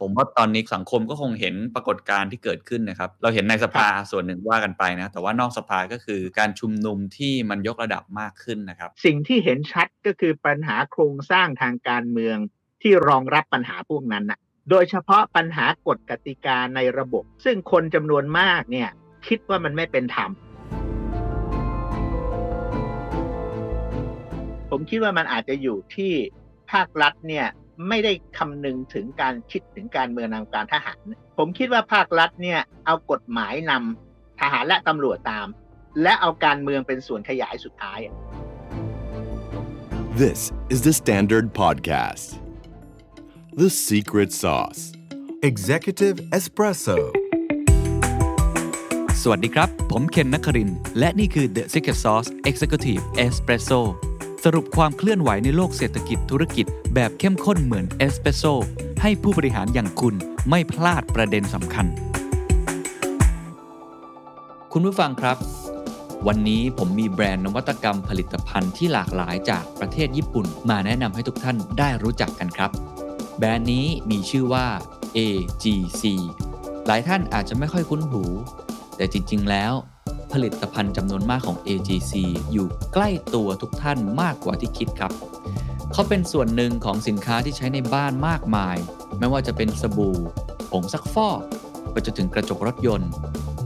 ผมว่าตอนนี้สังคมก็คงเห็นปรากฏการณ์ที่เกิดขึ้นนะครับ เราเห็นในสภาส่วนหนึ่งว่ากันไปนะ แต่ว่านอกสภาก็คือการชุมนุมที่มันยกระดับมากขึ้นนะครับ สิ่งที่เห็นชัดก็คือปัญหาโครงสร้างทางการเมืองที่รองรับปัญหาพวกนั้นนะโดยเฉพาะปัญหากฎกติกาในระบบ ซึ่งคนจำนวนมากเนี่ยคิดว่ามันไม่เป็นธรรมผมคิดว่ามันอาจจะอยู่ที่ภาครัฐเนี่ย ไม่ได้คำนึงถึงการคิดถึงการเมืองทางการทหาร ผมคิดว่าภาครัฐเนี่ยเอากฎหมายนำทหารและตำรวจตาม และเอาการเมืองเป็นส่วนขยายสุดท้าย This is the Standard Podcast. The Secret Sauce. Executive Espresso สวัสดีครับ ผมเคนนักครินทร์และนี่คือ The Secret Sauce Executive Espresso สรุปความเคลื่อนไหวในโลกเศรษฐกิจธุรกิจ แบบเข้มข้นเหมือนเอสเปรสโซให้ผู้บริหารอย่างคุณไม่พลาดประเด็นสำคัญ คุณผู้ฟังครับ วันนี้ผมมีแบรนด์นวัตกรรมผลิตภัณฑ์ที่หลากหลายจากประเทศญี่ปุ่น มาแนะนำให้ทุกท่านได้รู้จักกันครับ แบรนด์นี้มีชื่อว่า AGC หลายท่านอาจจะไม่ค่อยคุ้นหู แต่จริง ๆ แล้ว ผลิตภัณฑ์จำนวนมากของ AGC อยู่ใกล้ตัวทุกท่านมากกว่าที่คิดครับ เขาเป็นส่วนหนึ่งของสินค้าที่ใช้ในบ้านมากมาย ไม่ว่าจะเป็นสบู่ ผงซักฟอกไปจนถึงกระจกรถยนต์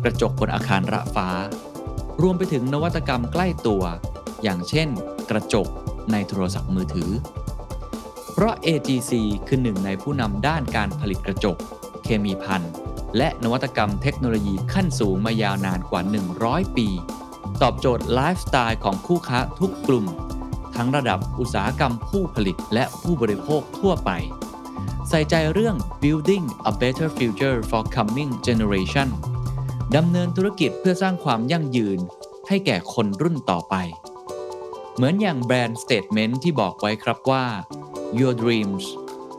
กระจกบนอาคารระฟ้า รวมไปถึงนวัตกรรมใกล้ตัว อย่างเช่น กระจกในโทรศัพท์มือถือ เพราะ AGC คือหนึ่งในผู้นำด้านการผลิตกระจก เคมีพัน และนวัตกรรมเทคโนโลยีขั้นสูงมายาวนานกว่า 100 ปี ตอบโจทย์ไลฟ์สไตล์ของคู่ค้าทุกกลุ่ม ทั้งระดับอุตสาหกรรมผู้ผลิตและผู้บริโภคทั่วไป ใส่ใจเรื่อง building a better future for coming generation ดำเนินธุรกิจเพื่อสร้างความยั่งยืนให้แก่คนรุ่นต่อไป เหมือนอย่างแบรนด์ statement ที่บอกไว้ครับว่า your dreams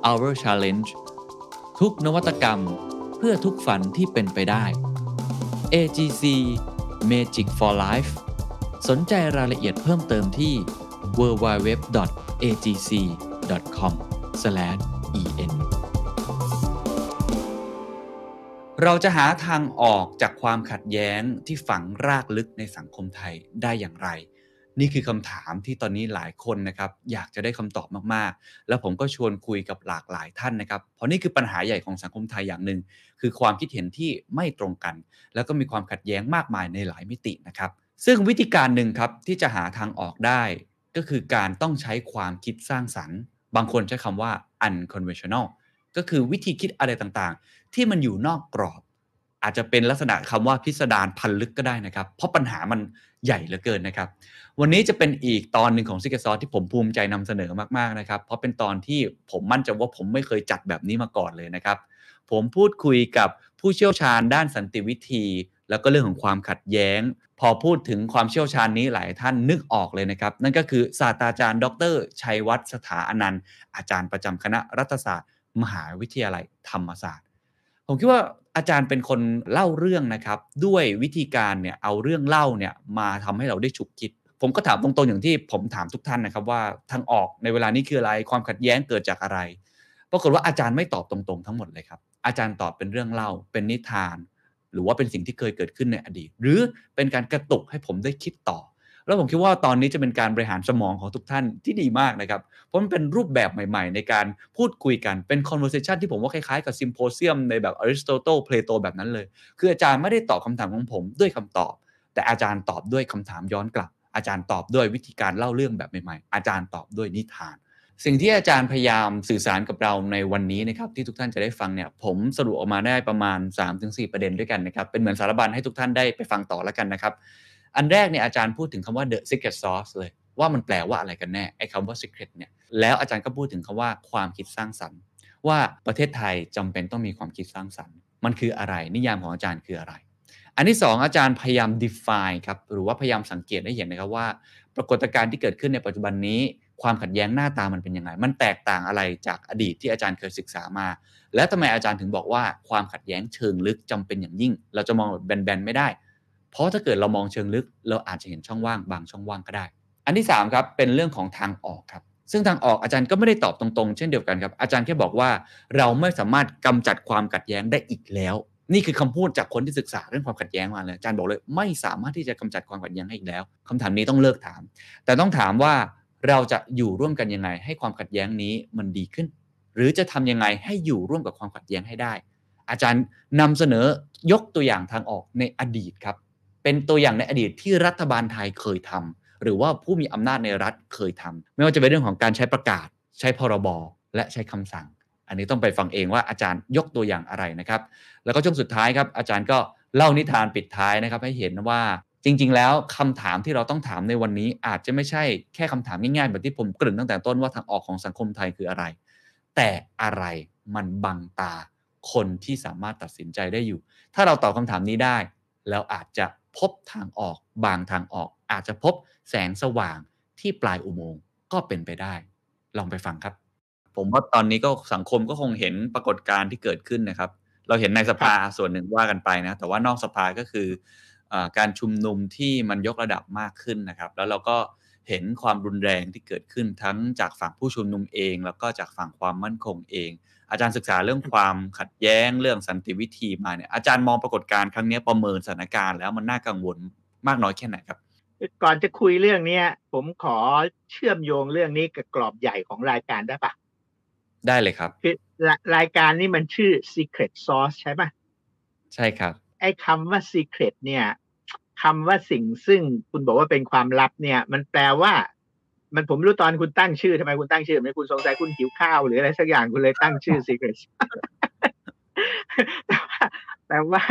our challenge ทุกนวัตกรรม พื่อทุกฝันที่เป็นไปได้ AGC Magic for Life สนใจรายละเอียดเพิ่มเติมที่ www.agc.com/en เราจะหาทางออกจากความขัดแย้งที่ฝังรากลึกในสังคมไทยได้อย่างไร นี่คือคำถามที่ตอนนี้หลายคนนะครับ อยากจะได้คำตอบมากๆ แล้วผมก็ชวนคุยกับหลากหลายท่านนะครับ เพราะนี่คือปัญหาใหญ่ของสังคมไทยอย่างหนึ่ง คือความคิดเห็นที่ไม่ตรงกัน แล้วก็มีความขัดแย้งมากมายในหลายมิตินะครับ ซึ่งวิธีการหนึ่งครับที่จะหาทางออกได้ ก็คือการต้องใช้ความคิดสร้างสรรค์ บางคนใช้คำว่า unconventional ก็คือวิธีคิดอะไรต่างๆ ที่มันอยู่นอกกรอบ อาจจะเป็นลักษณะคำว่าพิสดารพันลึกก็ได้นะครับ เพราะปัญหามันใหญ่เหลือเกินนะครับ วันนี้จะเป็นอีกตอนหนึ่งของซิกเกอร์ซอที่ผมภูมิใจนำเสนอมากๆนะครับ เพราะเป็นตอนที่ผมมั่นใจว่าผมไม่เคยจัดแบบนี้มาก่อนเลยนะครับ ผมพูดคุยกับผู้เชี่ยวชาญด้านสันติวิธี แล้วก็เรื่องของความขัดแย้ง พอพูดถึงความเชี่ยวชาญนี้หลายท่านนึกออกเลยนะครับ นั่นก็คือศาสตราจารย์ ดร ชัยวัฒน์สถาอนันต์ อาจารย์ประจำคณะรัฐศาสตร์ มหาวิทยาลัยธรรมศาสตร์ ผมคิดว่าอาจารย์เป็นคนเล่าเรื่องนะครับ ด้วยวิธีการเนี่ยเอาเรื่องเล่าเนี่ยมาทำให้เราได้ฉุกคิดผมก็ถามตรงๆอย่างที่ผมถามทุกท่านนะครับว่าทางออกในเวลานี้คืออะไรความขัดแย้งเกิดจากอะไร ปรากฏว่าอาจารย์ไม่ตอบตรงๆ ทั้งหมดเลยครับ อาจารย์ตอบเป็นเรื่องเล่า เป็นนิทาน หรือว่าเป็นสิ่งที่เคยเกิดขึ้นในอดีต หรือเป็นการกระตุกให้ผมได้คิดต่อ แล้วผมคิดว่าตอนนี้จะเป็นการบริหารสมองของทุกท่านที่ดีมากนะครับ เพราะมันเป็นรูปแบบใหม่ ๆ ในการพูดคุยกันเป็น conversation ที่ผมว่าคล้ายๆกับซิมโพเซียมในแบบอริสโตเติลเพลโตแบบนั้นเลย คืออาจารย์ไม่ได้ตอบคำถามของผมด้วยคำตอบ แต่อาจารย์ตอบด้วยคำถามย้อนกลับ อาจารย์ตอบด้วยวิธีการเล่าเรื่องแบบใหม่ๆ อาจารย์ตอบด้วยนิทาน สิ่งที่อาจารย์พยายามสื่อสารกับเราในวันนี้นะครับที่ทุกท่านจะได้ฟังเนี่ยผมสรุปออกมาได้ประมาณ 3-4 ประเด็นด้วยกันนะครับเป็นเหมือนสารบัญให้ทุกท่านได้ไปฟังต่อแล้วกันนะครับอันแรกเนี่ยอาจารย์พูดถึงคำว่า the secret sauce เลย ว่ามันแปลว่าอะไรกันแน่ไอ้คำว่า secret เนี่ยแล้วอาจารย์ก็พูดถึงคำว่าความคิดสร้างสรรค์ ว่าประเทศไทยจำเป็นต้องมีความคิดสร้างสรรค์ มันคืออะไร นิยามของอาจารย์คืออะไร อันที่ 2 อาจารย์พยายาม define ครับหรือว่าพยายามสังเกตให้เห็นนะครับว่า ปรากฏการณ์ที่เกิดขึ้นในปัจจุบันนี้ ความขัดแย้งหน้าตามันเป็นยังไง มันแตกต่างอะไรจากอดีตที่อาจารย์เคยศึกษามา แล้วทำไมอาจารย์ถึงบอกว่าความขัดแย้งเชิงลึกจำเป็นอย่างยิ่ง เราจะมองแบบแบนๆไม่ได้ เพราะถ้าเกิดเรามองเชิงลึก เราอาจจะเห็นช่องว่างบางช่องว่างก็ได้ อันที่3ครับเป็นเรื่องของทางออกครับ ซึ่งทางออกอาจารย์ก็ไม่ได้ตอบตรงๆ เช่นเดียวกันครับ อาจารย์แค่บอกว่าเราไม่สามารถกำจัดความขัดแย้งได้อีกแล้ว นี่คือคำพูดจากคนที่ศึกษาเรื่องความขัดแย้งมาเลยอาจารย์บอกเลย ไม่สามารถที่จะกำจัดความขัดแย้งให้อีกแล้วคำถามนี้ต้องเลิกถาม แต่ต้องถามว่า เราจะอยู่ร่วมกันยังไง ให้ความขัดแย้งนี้มันดีขึ้น หรือจะทำยังไงให้อยู่ร่วมกับความขัดแย้งให้ได้ อาจารย์นำเสนอยกตัวอย่างทางออกในอดีตครับ เป็นตัวอย่างในอดีตที่รัฐบาลไทยเคยทำหรือว่าผู้มีอำนาจในรัฐเคยทำไม่ว่าจะเป็นเรื่องของการใช้ประกาศ ใช้พรบและใช้คำสั่ง อันนี้ต้องไปฟังเองว่าอาจารย์ยกตัวอย่างอะไรนะครับ แล้วก็ช่วงสุดท้ายครับอาจารย์ก็เล่านิทานปิดท้ายนะครับ ให้เห็นว่า จริง ๆ แล้วคำถามที่เราต้องถามในวันนี้อาจจะไม่ใช่แค่คำถามง่ายๆแบบที่ผมเกริ่นตั้งแต่ต้นว่าทางออกของสังคมไทยคืออะไร แต่อะไรมันบังตาคนที่สามารถตัดสินใจได้อยู่ ถ้าเราตอบคำถามนี้ได้ แล้วอาจจะพบทางออกบางทางออก อาจจะพบแสงสว่างที่ปลายอุโมงค์ก็เป็นไปได้ ลองไปฟังครับ ผมว่าตอนนี้ก็สังคมก็คงเห็นปรากฏการณ์ที่เกิดขึ้นนะครับ เราเห็นในสภาส่วนหนึ่งว่ากันไปนะ แต่ว่านอกสภาก็คืออา การชุมนุมที่มันยกระดับมากขึ้นนะครับ แล้วเราก็เห็นความรุนแรงที่เกิดขึ้นทั้งจากฝั่งผู้ชุมนุมเอง แล้วก็จากฝั่งความมั่นคงเอง อาจารย์ศึกษาเรื่องความขัดแย้งเรื่องสันติวิธีมาเนี่ยอาจารย์มองปรากฏการณ์ครั้งนี้ประเมินสถานการณ์แล้วมันน่ากังวลมากน้อยแค่ไหนครับ ก่อนจะคุยเรื่องเนี้ย ผมขอเชื่อมโยงเรื่องนี้กับกรอบใหญ่ของรายการได้ปะได้เลยครับคือรรายการนี้มันชื่อ Secret Sauce ใช่ปะใช่ครับไอ้คำว่า Secret เนี่ย คำว่าสิ่งซึ่งคุณบอกว่าเป็นความลับเนี่ย มันแปลว่า มันผมรู้ตอนคุณตั้งชื่อทำไมคุณตั้งชื่อไม่คุณสงสัยคุณหิวข้าวหรืออะไรสักอย่างคุณเลยตั้งชื่อ Secret แต่ว่าแต่ว่า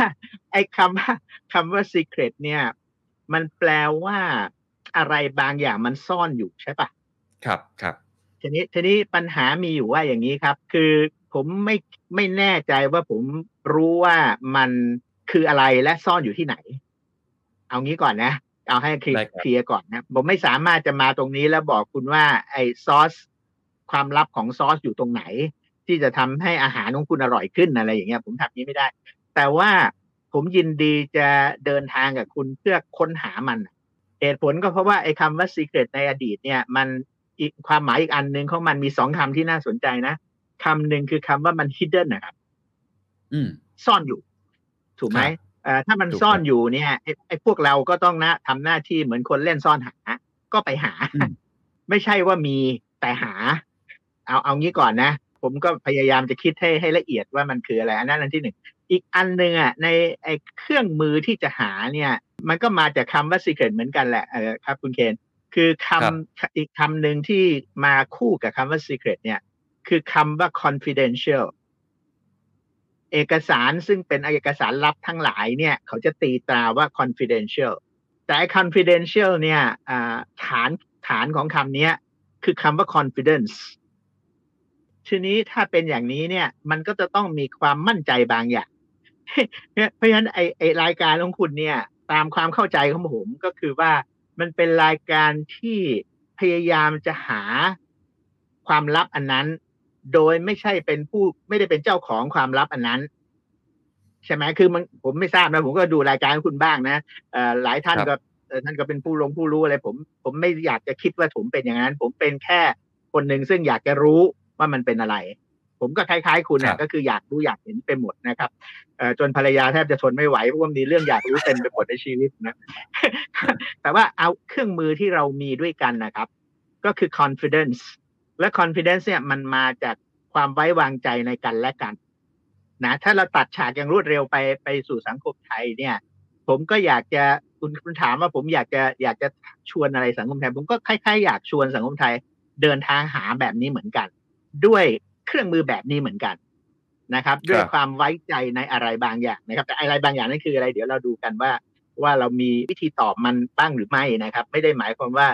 ไอ้คำว่าคำว่า Secret เนี่ย มันแปลว่าอะไรบางอย่างมันซ่อนอยู่ใช่ปะครับครับทีนี้ทีนี้ปัญหามีอยู่ว่าอย่างนี้ครับ คือผมไม่ไม่แน่ใจว่าผมรู้ว่ามันคืออะไรและซ่อนอยู่ที่ไหน เอางี้ก่อนนะ เอาให้เคลียได้ร์ครับเคลียร์ก่อนนะ ผมไม่สามารถจะมาตรงนี้แล้วบอกคุณว่าไอ้ซอสความลับของซอสอยู่ตรงไหน ที่จะทำให้อาหารของคุณอร่อยขึ้นอะไรอย่างเงี้ย ผมทำนี้ไม่ได้ แต่ว่าผมยินดีจะเดินทางกับคุณเพื่อค้นหามันเหตุผลก็เพราะว่าไอ้คำว่า secret ในอดีตเนี่ย มันอีกความหมายอีกอันหนึ่งของมันมีสองคำที่น่าสนใจนะคำหนึ่งคือคำว่ามัน hidden นะครับ อืม ซ่อนอยู่ ถูกไหมครับเอ่อ ถ้ามันถูกซ่อนอยู่เนี่ยไอ้ไอ้พวกเราก็ต้องนะทำหน้าที่เหมือนคนเล่นซ่อนหา ก็ไปหาอืมไม่ใช่ว่ามีแต่หา เอาเอางี้ก่อนนะ ผมก็พยายามจะคิดให้ให้ละเอียดว่ามันคืออะไรอันนั้นอันที่หนึ่งอีกอันหนึ่งอะในไอ้เครื่องมือที่จะหาเนี่ย มันก็มาจากคำว่า secret เหมือนกันแหละเออครับ คุณเคนคือคำอีกคำหนึ่งที่มาคู่กับคำว่า secret เนี่ย คือคำว่า confidential เอกสารซึ่งเป็นเอกสารลับทั้งหลายเนี่ยเขาจะตีตราว่า confidential แต่ confidential เนี่ยฐานฐานของคำนี้คือคำว่า confidence ทีนี้ถ้าเป็นอย่างนี้เนี่ยมันก็จะต้องมีความมั่นใจบางอย่างเพราะฉะนั้นไอไอรายการของคุณเนี่ยตามความเข้าใจของผมก็คือว่ามันเป็นรายการที่พยายามจะหาความลับอันนั้น โดยไม่ใช่เป็นผู้ไม่ได้เป็นเจ้าของความลับอันนั้น ใช่ไหมคือมันผมไม่ทราบนะผมก็ดูรายการของคุณบ้างนะเอ่อหลายท่านครับก็เอ่อท่านก็เป็นผู้ลงผู้รู้อะไร ผม ผมไม่อยากจะคิดว่าผมเป็นอย่างนั้น ผมเป็นแค่คนหนึ่งซึ่งอยากจะรู้ว่ามันเป็นอะไร ผมก็คล้ายๆ คุณครันะบก็คืออยากรู้อยากเห็นไปหมดนะครับเอ่อจนภรรยาแทบจะทนไม่ไหวเพราะว่ามีเรื่องอยากรู้เต็มไปหมดในชีวิตนะแต่ว่าเอาเครื่องมือที่เรามีด้วยกันนะครับ ก็คือ confidence และ confidence เนี่ยมันมาจาก ความไว้วางใจในกันและกันนะถ้าเราตัดฉากอย่างรวดเร็วไปไปสู่สังคมไทยเนี่ย ผมก็อยากจะคุณคุณถามว่าผมอยากจะอยากจะชวนอะไรสังคมไทย ผมก็คล้ายๆอยากชวนสังคมไทย เดินทางหาแบบนี้เหมือนกัน ด้วยเครื่องมือแบบนี้เหมือนกันนะครับ ด้วยความไว้ใจในอะไรบางอย่างนะครับ แต่อะไรบางอย่างนั่นคืออะไร เดี๋ยวเราดูกันว่าว่าเรามีวิธีตอบมันบ้างหรือไม่นะครับ ไม่ได้หมายความว่า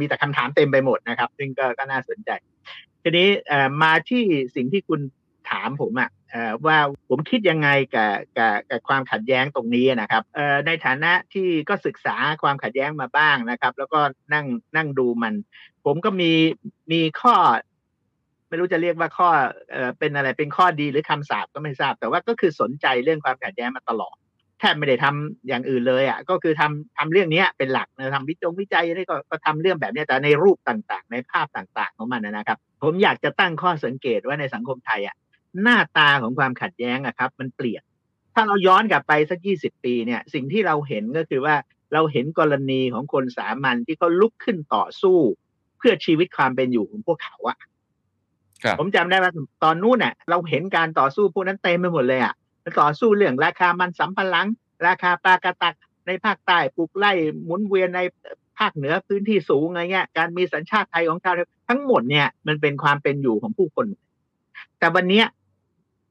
มีแต่คำถามเต็มไปหมดนะครับ ซึ่งก็ก็น่าสนใจ ทีนี้มาที่สิ่งที่คุณถามผมอะว่าผมคิดยังไงกับกับกับความขัดแย้งตรงนี้นะครับในฐานะที่ก็ศึกษาความขัดแย้งมาบ้างนะครับ แล้วก็นั่งนั่งดูมัน ผมก็มีมีข้อ ไม่รู้จะเรียกว่าข้อเออเป็นอะไรเป็นข้อดีหรือคำสาปก็ไม่ทราบ แต่ว่าก็คือสนใจเรื่องความขัดแย้งมาตลอด ทบไม่ได้ทำอย่างอื่นเลยอะก็คือทำทำเรื่องนี้เป็นหลักนะทำวิจงวิจัยนี่ก็ก็ทำเรื่องแบบนี้แต่ในรูปต่างๆ ในภาพต่าง ๆ ของมันนะครับ ผมอยากจะตั้งข้อสังเกตว่าในสังคมไทยอะหน้าตาของความขัดแย้งอะครับ มันเปลี่ยน ถ้าเราย้อนกลับไปสักยี่สิบปีเนี่ย สิ่งที่เราเห็นก็คือว่าเราเห็นกรณีของคนสามัญที่เขาลุกขึ้นต่อสู้ เพื่อชีวิตความเป็นอยู่ของพวกเขาอะครับผมจำได้ว่าตอนนู้นน่ะ เราเห็นการต่อสู้พวกนั้นเต็มไปหมดเลยอะ ต่อสู้เรื่องราคามันสำปะหลัง ราคาปลากระตักในภาคใต้ปลูกไล่หมุนเวียนในภาคเหนือพื้นที่สูงอะไรเงี้ย การมีสัญชาติไทยของชาวทั้งหมดเนี่ย มันเป็นความเป็นอยู่ของผู้คน แต่วันเนี้ย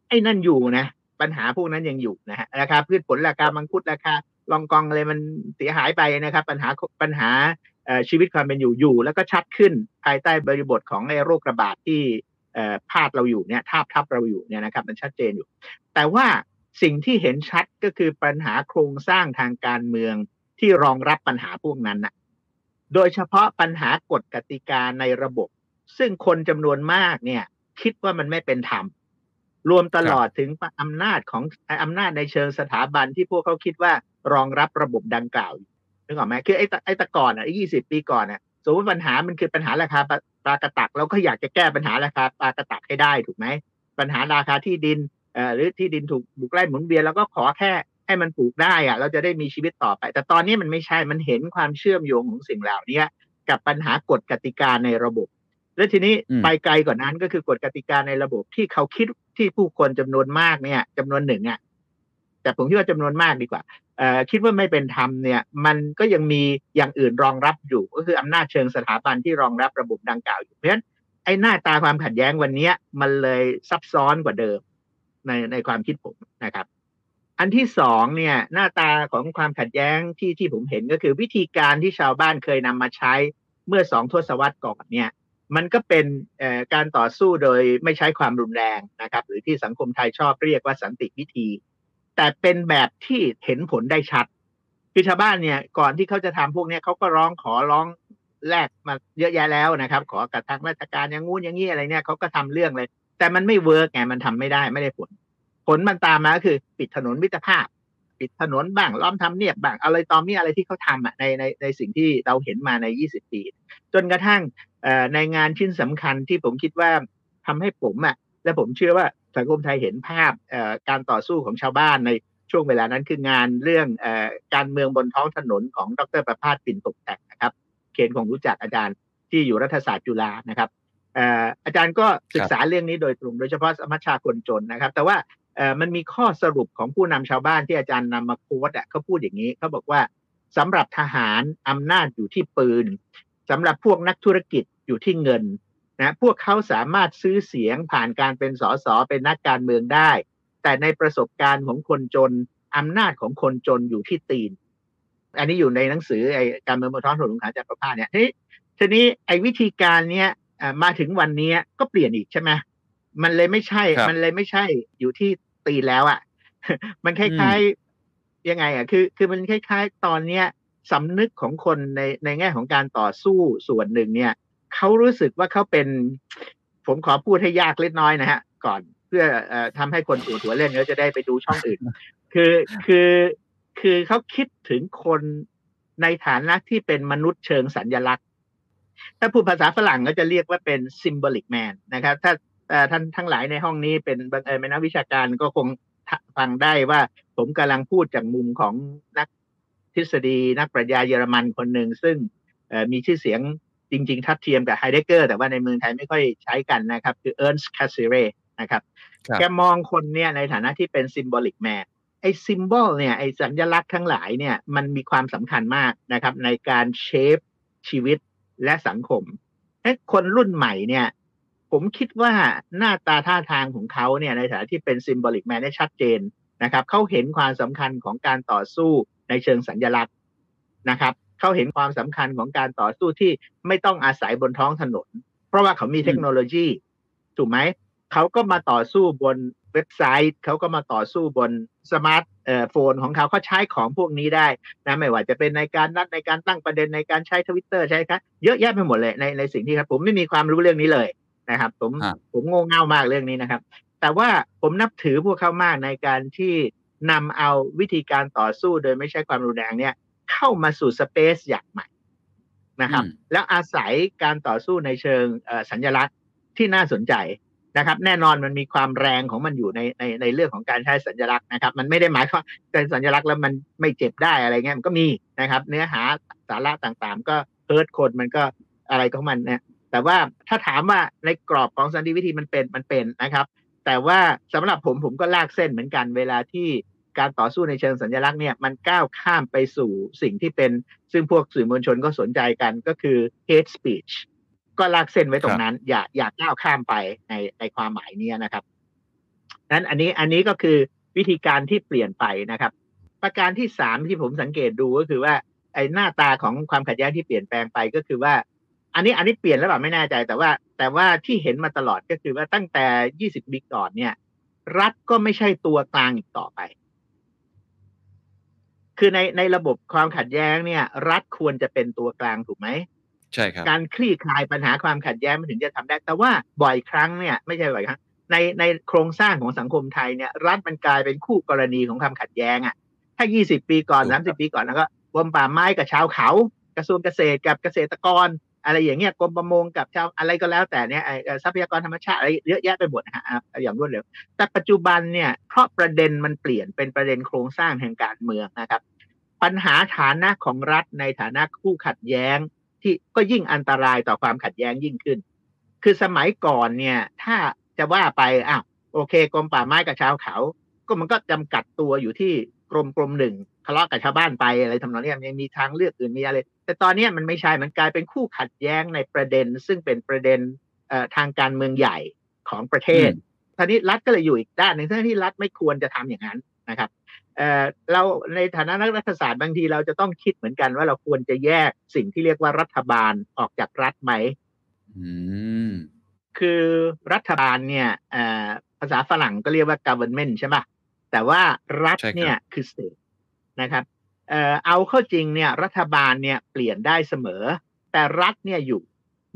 ไอ้นั่นอยู่นะปัญหาพวกนั้นยังอยู่นะฮะราคาพืชผลราคามังคุดราคาลองกองอะไรมันเสียหายไปนะครับ ปัญหาปัญหาชีวิตความเป็นอยู่อยู่ แล้วก็ชัดขึ้นภายใต้บริบทของไอ้โรคระบาดที่ พาดเราอยู่เนี่ยทาบทับเราอยู่เนี่ยนะครับมันชัดเจนอยู่ แต่ว่าสิ่งที่เห็นชัดก็คือปัญหาโครงสร้างทางการเมืองที่รองรับปัญหาพวกนั้นนะโดยเฉพาะปัญหากฎกติกาในระบบ ซึ่งคนจำนวนมากเนี่ย คิดว่ามันไม่เป็นธรรมรวมตลอดถึงอำนาจของอำนาจในเชิงสถาบันที่พวกเขาคิดว่ารองรับระบบดังกล่าวนึกออกไหมคือไอ้ไอ้ตะก่อนอะไอ้ยี่สิบปีก่อนอะสมมติปัญหามันคือปัญหาราคา ปลาปลากระตักเราก็อยากจะแก้ปัญหาราคาปลากระตักให้ได้ถูกไหมปัญหาราคาที่ดินเอ่อหรือที่ดินถูกบุกไล่หมุนเวียนเราก็ขอแค่ให้มันปลูกได้อะเราจะได้มีชีวิตต่อไป แต่ตอนนี้มันไม่ใช่มันเห็นความเชื่อมโยงของสิ่งเหล่านี้กับปัญหากฎกติกาในระบบ และทีนี้อืมไปไกลกว่านั้นก็คือกฎกติกาในระบบที่เขาคิดที่ผู้คนจำนวนมากเนี่ยจำนวนหนึ่งอะ แต่ผมคิดว่าจำนวนมากดีกว่าคิดว่าไม่เป็นธรรมเนี่ยมันก็ยังมีอย่างอื่นรองรับอยู่ก็คืออำนาจเชิงสถาบันที่รองรับระบบดังกล่าวอยู่เพราะฉะนั้นไอ้หน้าตาความขัดแย้งวันนี้มันเลยซับซ้อนกว่าเดิมในในความคิดผมนะครับ อันที่สองเนี่ยหน้าตาของความขัดแย้งที่ที่ผมเห็นก็คือวิธีการที่ชาวบ้านเคยนำมาใช้เมื่อสองทศวรรษก่อนเนี่ยมันก็เป็นการต่อสู้โดยไม่ใช้ความรุนแรงนะครับ หรือที่สังคมไทยชอบเรียกว่าสันติวิธี แต่เป็นแบบที่เห็นผลได้ชัด คือชาวบ้านเนี่ยก่อนที่เขาจะทำพวกเนี้ยเขาก็ร้องขอร้องแลกมาเยอะแยะแล้วนะครับ ขอกับทางราชการอย่างงู้นอย่างนี้อะไรเนี่ยเขาก็ทำเรื่องเลย แต่มันไม่เวิร์กไงมันทำไม่ได้ไม่ได้ผล ผลมันตามมาก็คือ ปิดถนนมิตรภาพ ปิดถนนบ้างล้อมทำเนียบบ้างอะไรตอมนี่อะไรที่เขาทำอะในในในสิ่งที่เราเห็นมาใน 20 ปี จนกระทั่งในงานชิ้นสำคัญที่ผมคิดว่าทำให้ผมอะและผมเชื่อว่า สังคมไทยเห็นภาพการต่อสู้ของชาวบ้านในช่วงเวลานั้นคืองานเรื่องอการเมืองบนท้องถนนของดรประภาสปิ่นตกแต่งนะครับเคนคงรู้จักอาจารย์ที่อยู่รัฐศาสตร์จุฬานะครับออาจารย์ก็ศึกษาเรื่องนี้โดยตรงโดยเฉพาะสมัชชาคนจนนะครับ แต่ว่ามันมีข้อสรุปของผู้นำชาวบ้านที่อาจารย์นำมาโค้ดอะเขาพูดอย่างนี้เขาบอกว่าสำหรับทหารอำนาจอยู่ที่ปืนสำหรับพวกนักธุรกิจอยู่ที่เงิน นะพวกเขาสามารถซื้อเสียงผ่านการเป็นสสเป็นนักการเมืองได้ แต่ในประสบการณ์ของคนจนอำนาจของคนจนอยู่ที่ตีน อันนี้อยู่ในหนังสือไอ้การเมืองบนท้องถนนของอาจารย์ประภาสเนี่ยทีนี้ทีนี้ไอ้วิธีการเนี้ยอ่ามาถึงวันเนี้ยก็เปลี่ยนอีกใช่ไหมมันเลยไม่ใช่ครับมันเลยไม่ใช่อยู่ที่ตีนแล้วอะ่ะ มันคล้ายๆยังไงอะ่ะ คือ คือมันคล้าย ๆ ตอนเนี้ยสำนึกของคนในในแง่ของการต่อสู้ส่วนหนึ่งเนี่ย เขารู้สึกว่าเขาเป็น ผมขอพูดให้ยากเล็กน้อยนะฮะ ก่อนเพื่ออ่อทำให้คนปวดหัวเล่นแล้วจะได้ไปดูช่องอื่น คือคือคือเขาคิดถึงคนในฐานะที่เป็นมนุษย์เชิงสัญญลักษณ์ ถ้าพูดภาษาฝรั่งก็จะเรียกว่าเป็น symbolic man นะครับ ถ้าท่านทั้งหลายในห้องนี้เป็นบังเอิญเป็นนักวิชาการก็คงฟังได้ว่าผมกำลังพูดจากมุมของนักทฤษฎีนักปรัชญาเยอรมันคนหนึ่งซึ่งมีชื่อเสียง จริงๆ ทัดเทียมกับไฮเดเกอร์แต่ว่าในเมืองไทยไม่ค่อยใช้กันนะครับ คือ Ernst Cassirer นะครับครับแกมองคนเนี่ยในฐานะที่เป็น symbolic man ไอ้ symbol เนี่ยไอ้สัญลักษณ์ทั้งหลายเนี่ยมันมีความสำคัญมากนะครับ ในการ shape ชีวิตและสังคมเอ้คนรุ่นใหม่เนี่ย ผมคิดว่าหน้าตาท่าทางของเขาเนี่ยในฐานะที่เป็น symbolic man ได้ชัดเจนนะครับเขาเห็นความสำคัญของการต่อสู้ในเชิงสัญญลักษณ์นะครับ เขาเห็นความสำคัญของการต่อสู้ที่ไม่ต้องอาศัยบนท้องถนน เพราะว่าเขามีเทคโนโลยีถูกไหมเขาก็มาต่อสู้บนเว็บไซต์เขาก็มาต่อสู้บนสมาร์ทโฟนของเขาเขาใช้ของพวกนี้ได้นะไม่ว่าจะเป็นในการนัดในการตั้งประเด็นในการใช้ทวิตเตอร์ใช่ครับเยอะแยะไปหมดเลยในในสิ่งที่ครับ ผมไม่มีความรู้เรื่องนี้เลยนะครับ ผมฮะผมโง่เง่ามากเรื่องนี้นะครับ แต่ว่าผมนับถือพวกเขามากในการที่นำเอาวิธีการต่อสู้โดยไม่ใช่ความรุนแรงเนี่ย เข้ามาสู่สเปซอย่างใหม่นะครับอืมแล้วอาศัยการต่อสู้ในเชิงเอ่อสัญลักษณ์ที่น่าสนใจนะครับ แน่นอนมันมีความแรงของมันอยู่ในในในเรื่องของการใช้สัญลักษณ์นะครับ มันไม่ได้หมายความเป็นสัญลักษณ์แล้วมันไม่เจ็บได้อะไรเงี้ยมันก็มีนะครับ เนื้อหาสาระต่างๆ ก็เฮิร์ตคนมันก็อะไรของมันเนี่ยแต่ว่าถ้าถามว่าในกรอบของสันติวิธีมันเป็นมันเป็นนะครับ แต่ว่าสำหรับผมผมก็ลากเส้นเหมือนกันเวลาที่ การต่อสู้ในเชิงสัญลักษณ์เนี่ยมันก้าวข้ามไปสู่สิ่งที่เป็น ซึ่งพวกสื่อมวลชนก็สนใจกันก็คือ hate speech ก็ลากเส้นไว้ตรงนั้น อย่าอย่าก้าวข้ามไปในในความหมายนี้นะครับนั้นอันนี้อันนี้ก็คือวิธีการที่เปลี่ยนไปนะครับ ประการที่สามที่ผมสังเกตดูก็คือว่าไอ้หน้าตาของความขัดแย้งที่เปลี่ยนแปลงไปก็คือว่า อันนี้อันนี้เปลี่ยนแล้วเปล่าไม่แน่ใจ แต่ว่า แต่ว่าที่เห็นมาตลอดก็คือว่าตั้งแต่ 20 ปีก่อนเนี่ย รัฐก็ไม่ใช่ตัวกลางอีกต่อไป คือในในระบบความขัดแย้งเนี่ย รัฐควรจะเป็นตัวกลางถูกไหมใช่ครับการคลี่คลายปัญหาความขัดแย้งมันถึงจะทำได้ แต่ว่าบ่อยครั้งเนี่ยไม่ใช่บ่อยครั้งในในโครงสร้างของสังคมไทยเนี่ย รัฐมันกลายเป็นคู่กรณีของความขัดแย้งอะ่ะถ้า 20 ปีก่อนถูกครับ30 ปีก่อนแล้วก็กรมป่าไม้กับชาวเขา กระทรวงเกษตรกับเกษตรกร อะไรอย่างเงี้ยกรมประมงกับชาวอะไรก็แล้วแต่เนี่ยไอ้เอ่อทรัพยากรธรรมชาติอะไรเยอะแยะไปหมดนะฮะอะอย่างรวดเร็วแต่ปัจจุบันเนี่ยเพราะประเด็นมันเปลี่ยนเป็นประเด็นโครงสร้างแห่งการเมืองนะครับ ปัญหาฐานะของรัฐในฐานะคู่ขัดแย้ง ที่ก็ยิ่งอันตรายต่อความขัดแย้งยิ่งขึ้น คือสมัยก่อนเนี่ย ถ้าจะว่าไปอ้าวโอเคกรมป่าไม้กับชาวเขา ก็มันก็จำกัดตัวอยู่ที่กรมกรมหนึ่งทะเลาะกับชาวบ้านไปอะไรทำนองเนี้ยมันยังมีทางเลือกอื่นมีอะไร แต่ตอนเนี้ยมันไม่ใช่มันกลายเป็นคู่ขัดแย้งในประเด็น ซึ่งเป็นประเด็นเอ่อทางการเมืองใหญ่ของประเทศอืมทีนี้รัฐก็เลยอยู่อีกด้านหนึ่งทั้งที่รัฐไม่ควรจะทำอย่างนั้นนะครับ เอ่อเราในฐานะนักรัฐศาสตร์บางทีเราจะต้องคิดเหมือนกันว่าเราควรจะแยกสิ่งที่เรียกว่ารัฐบาลออกจากรัฐไหมอืมคือรัฐบาลเนี่ยเอ่อภาษาฝรั่งก็เรียกว่า government ใช่ปะแต่ว่ารัฐใช่ครับเนี่ยคือ state นะครับเอ่อเอาเข้าจริงเนี่ยรัฐบาลเนี่ยเปลี่ยนได้เสมอ แต่รัฐเนี่ยอยู่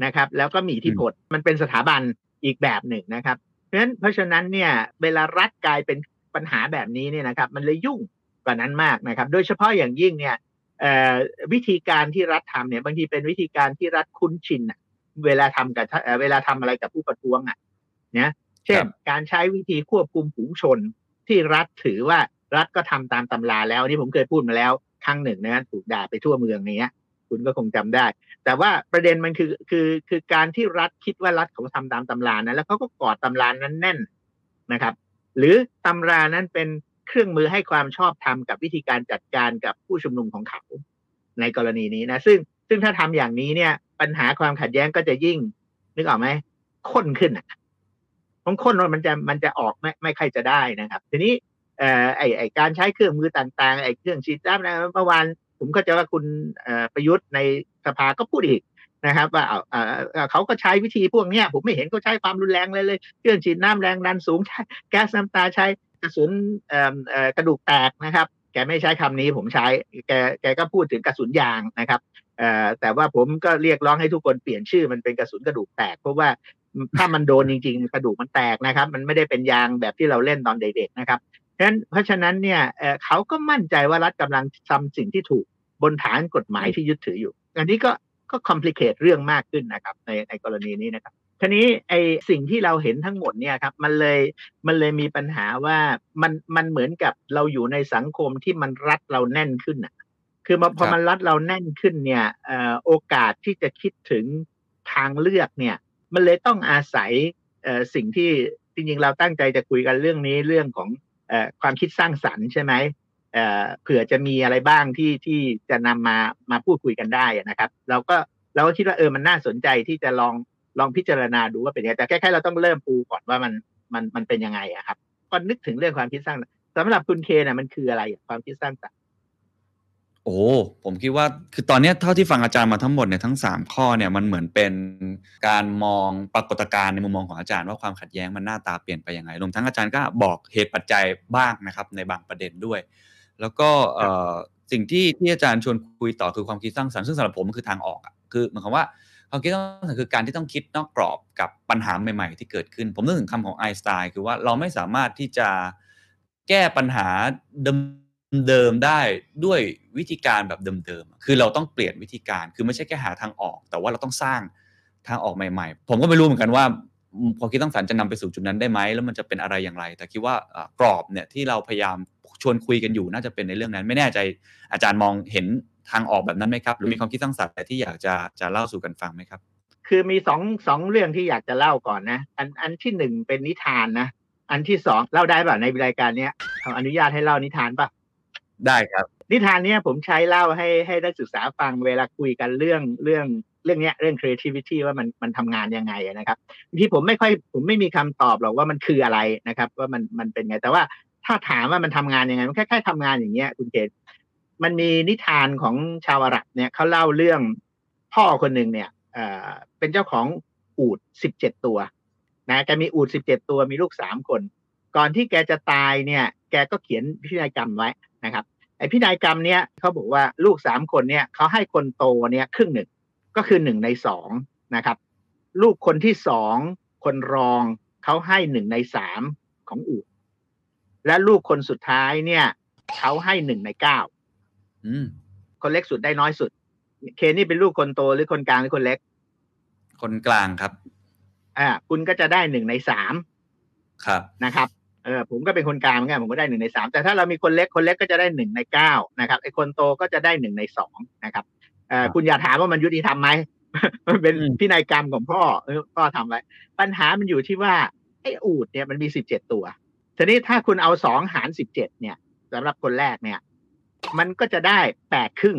นะครับ แล้วก็มีอิทธิพลมันเป็นสถาบันอีกแบบหนึ่งนะครับ เพราะฉะนั้นเพราะฉะนั้นเนี่ยเวลารัฐกลายเป็น ปัญหาแบบนี้เนี่ยนะครับ มันเลยยุ่งกว่านั้นมากนะครับ โดยเฉพาะอย่างยิ่งเนี่ยเอ่อวิธีการที่รัฐทำเนี่ยบางทีเป็นวิธีการที่รัฐคุ้นชินอะเวลาทำกับเอ่อเวลาทำอะไรกับผู้ประท้วงอะเนี่ยเช่นการใช้วิธีควบคุมฝูงชนที่รัฐถือว่ารัฐก็ทำตามตำราแล้วอันนี่ผมเคยพูดมาแล้วครั้งหนึ่งนะถูกด่าไปทั่วเมืองเนี้ย คุณก็คงจำได้ แต่ว่าประเด็นมันคือคือคือการที่รัฐคิดว่ารัฐเขาทำตามตำรานะแล้วเขาก็กอดตำรานั้นแน่นนะครับ หรือตำรานั้นเป็นเครื่องมือให้ความชอบธรรมกับวิธีการจัดการกับผู้ชุมนุมของเขา ในกรณีนี้นะ ซึ่งซึ่งถ้าทำอย่างนี้เนี่ย ปัญหาความขัดแย้งก็จะยิ่ง นึกออกไหมข้นขึ้นอะมันข้นมันจะมันจะออกไม่ไม่ใครจะได้นะครับ ทีนี้เอ่อไอไอการใช้เครื่องมือต่างๆ ไอเครื่องฉีดน้ำอะไรเมื่อวานผมก็จะว่าคุณเอ่อประยุทธ์ในสภาก็พูดอีก นะครับว่าเขาก็ใช้วิธีพวกนี้ผมไม่เห็นเขาใช้ความรุนแรงเลยเลยเครื่องฉีดน้ำแรงดันสูงใช้แก๊สน้ำตาใช้กระสุนกระดูกแตกนะครับแกไม่ใช้คำนี้ผมใช้แกแกก็พูดถึงกระสุนยางนะครับแต่ว่าผมก็เรียกร้องให้ทุกคนเปลี่ยนชื่อมันเป็นกระสุนกระดูกแตกเพราะว่าถ้ามันโดนจริง ๆ กระดูกมันแตกนะครับ มันไม่ได้เป็นยางแบบที่เราเล่นตอนเด็กๆนะครับเพราะฉะนั้นเพราะฉะนั้นเนี่ยเอ่อเขาก็มั่นใจว่ารัฐกำลังทำสิ่งที่ถูกบนฐานกฎหมายที่ยึดถืออยู่ อันนี้ก็ ก็คอมพลีเคทเรื่องมากขึ้นนะครับในในกรณีนี้นะครับทีนี้ไอสิ่งที่เราเห็นทั้งหมดเนี่ยครับมันเลยมันเลยมีปัญหาว่ามันมันเหมือนกับเราอยู่ในสังคมที่มันรัดเราแน่นขึ้นอะคือมาพอครับมันรัดเราแน่นขึ้นเนี่ยเอ่อโอกาสที่จะคิดถึงทางเลือกเนี่ย มันเลยต้องอาศัยเอ่อสิ่งที่จริงๆเราตั้งใจจะคุยกันเรื่องนี้เรื่องของเอ่อความคิดสร้างสรรค์ใช่ไหม เเผื่อจะมีอะไรบ้างที่ที่จะนำมามาพูดคุยกันได้นะครับ เราก็เราก็คิดว่าเออมันน่าสนใจที่จะลองลองพิจารณาดูว่าเป็นยังไงแต่แค่ๆเราต้องเริ่มปูก่อนว่ามันมันมันเป็นยังไงอะครับก็นึกถึงเรื่องความคิดสร้างสรรค์สำหรับคุณเคน่ะมันคืออะไรความคิดสร้างสรรค์โอ้ผมคิดว่าคือตอนนี้เท่าที่ฟังอาจารย์มาทั้งหมดเนี่ยทั้ง 3 ข้อเนี่ยมันเหมือนเป็นการมองปรากฏการณ์ในมุมมองของอาจารย์ว่าความขัดแย้งมันหน้าตาเปลี่ยนไปยังไงรวมทั้งอาจารย์ก็บอกเหตุปัจจัยบ้างนะครับในบางประเด็นด้วย แล้วก็เอ่อสิ่งที่ที่อาจารย์ชวนคุยต่อคือความคิดสร้างสรรค์ซึ่งสำหรับผมมันคือทางออกอะคือหมายความว่าความคิดสร้างสรรค์คือการที่ต้องคิดนอกกรอบกับปัญหาใหม่ๆ ที่เกิดขึ้น ผมนึกถึงคำของไอน์สไตน์คือว่าเราไม่สามารถที่จะแก้ปัญหาเดิมๆได้ด้วยวิธีการแบบเดิมๆ คือเราต้องเปลี่ยนวิธีการ คือไม่ใช่แค่หาทางออก แต่ว่าเราต้องสร้างทางออกใหม่ ๆ ผมก็ไม่รู้เหมือนกันว่า พอคิดตั้งสรรค์จะนำไปสู่จุดนั้นได้ไหมแล้วมันจะเป็นอะไรอย่างไร แต่คิดว่ากรอบเนี่ยที่เราพยายามชวนคุยกันอยู่น่าจะเป็นในเรื่องนั้น ไม่แน่ใจอาจารย์มองเห็นทางออกแบบนั้นไหมครับ หรือมีความคิดสร้างสรรค์ที่อยากจะจะเล่าสู่กันฟังไหมครับ คือมีสองสองเรื่องที่อยากจะเล่าก่อนนะ อันอันที่หนึ่งเป็นนิทานนะ อันที่สองเล่าได้ป่ะในรายการเนี้ยอนุญาตให้เล่านิทานป่ะได้ครับ นิทานเนี้ยผมใช้เล่าให้ให้นักศึกษาฟังเวลาคุยกันเรื่องเรื่อง เรื่องเนี้ยเรื่อง creativity ว่ามันมันทำงานยังไงนะครับที่ผมไม่ค่อยผมไม่มีคำตอบหรอกว่ามันคืออะไรนะครับ ว่ามันมันเป็นไง แต่ว่าถ้าถามว่ามันทำงานยังไง มันแค่แค่ทำงานอย่างเงี้ยคุณเกศมันมีนิทานของชาวอาหรับเนี่ยเขาเล่าเรื่องพ่อคนหนึ่งเนี่ยเอ่อเป็นเจ้าของอูดสิบเจ็ดตัวนะแกมีอูดสิบเจ็ดตัวมีลูกสามคน ก่อนที่แกจะตายเนี่ย แกก็เขียนพินัยกรรมไว้นะครับไอพินัยกรรมเนี่ยเขาบอกว่าลูกสามคนเนี่ยเขาให้คนโตเนี่ยครึ่งหนึ่ง ก็คือหนึ่งในสองนะครับ ลูกคนที่สองคนรองเขาให้หนึ่งในสามของอูดและลูกคนสุดท้ายเนี่ยเขาให้หนึ่งในเก้าคนเล็กสุดได้น้อยสุด เคนี่เป็นลูกคนโตหรือคนกลางหรือคนเล็ก คนกลางครับ อ่า คุณก็จะได้หนึ่งในสามครับนะครับเออผมก็เป็นคนกลางเหมือนกันผมก็ได้หนึ่งในสามแต่ถ้าเรามีคนเล็กคนเล็กก็จะได้หนึ่งในเก้านะครับไอ้คนโตก็จะได้หนึ่งในสองนะครับเออ คุณอย่าถามว่ามันยุติธรรมไหมมันเป็นพินัยกรรมของพ่อเออพ่อทำไว้ปัญหามันอยู่ที่ว่าไอ้อูดเนี่ยมันมีสิบเจ็ดตัวทีนี้ถ้าคุณเอาสองหารสิบเจ็ดเนี่ยสำหรับคนแรกเนี่ย มันก็จะได้แปดครึ่ง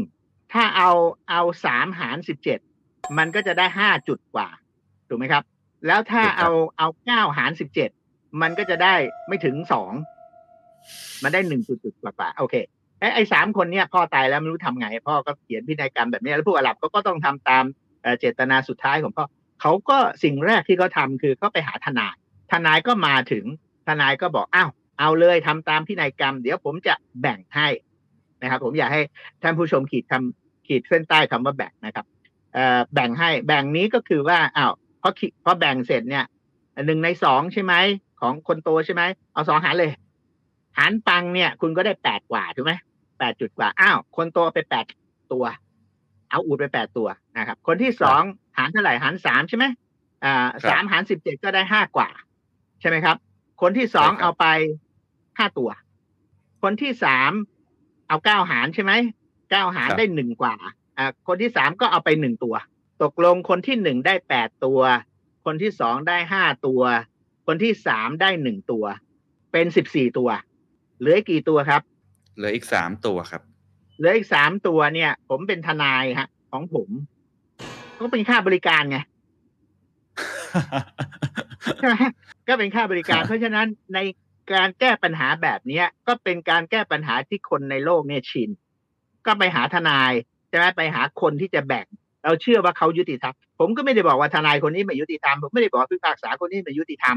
ถ้าเอาเอาสามหารสิบเจ็ดมันก็จะได้ห้าจุดกว่าถูกไหมครับ แล้วถ้าเอาเอาเก้าหารสิบเจ็ดมันก็จะได้ไม่ถึงสองมันได้หนึ่งจุดจุดกว่าโอเค ไอ้ไอ้สามคนเนี้ยพ่อตายแล้วไม่รู้ทำไง พ่อก็เขียนพินัยกรรมแบบนี้แล้วพวกอาหรับก็ก็ต้องทำตามเจตนาสุดท้ายของพ่อเขาก็สิ่งแรกที่เขาทาคือเขาไปหาทนาย ทนายก็มาถึงทนายก็บอกอ้าวเอาเลยทำตามพินัยกรรม เดี๋ยวผมจะแบ่งให้นะครับ ผมอยากให้ท่านผู้ชมขีดคำขีดเส้นใต้คำว่าแบ่งนะครับเอ่อแบ่งให้แบ่งนี้ก็คือว่าอ้าวพอพอแบ่งเสร็จเนี่ยหนึ่งในสองใช่ไหมของคนโตใช่ไหมเอาสองหารเลย หารปังเนี่ย คุณก็ได้แปดกว่าถูกไหมแปดจุดกว่าอ้าวคนโตไปแปดตัว เอาอูดไปแปดตัวนะครับ คนที่สองหารเท่าไหร่หารสามใช่ไหมอ่าสามหารสิบเจ็ดก็ได้ห้ากว่า ใช่ไหมครับ คนที่สองเอาไปห้าตัว คนที่สามเอาเก้าหารใช่ไหมเก้าหารได้หนึ่งกว่าอ่าคนที่สามก็เอาไปหนึ่งตัว ตกลงคนที่หนึ่งได้แปดตัว คนที่สองได้ห้าตัว คนที่สามได้หนึ่งตัว เป็นสิบสี่ตัว เหลือกี่ตัวครับ เหลืออีกสามตัวครับ เหลืออีกสามตัวเนี่ย ผมเป็นทนายฮะ ของผมก็เป็นค่าบริการไงใช่ไหมก็เป็นค่าบริการ เพราะฉะนั้นในการแก้ปัญหาแบบเนี้ยก็เป็นการแก้ปัญหาที่คนในโลกเนี่ยชิน ก็ไปหาทนายใช่ไหมไปหาคนที่จะแบ่ง เราเชื่อว่าเขายุติธรรมผมก็ไม่ได้บอกว่าทนายคนนี้ไม่ยุติธรรมผมไม่ได้บอกว่าพิพากษาคนนี้ไม่ยุติธรรม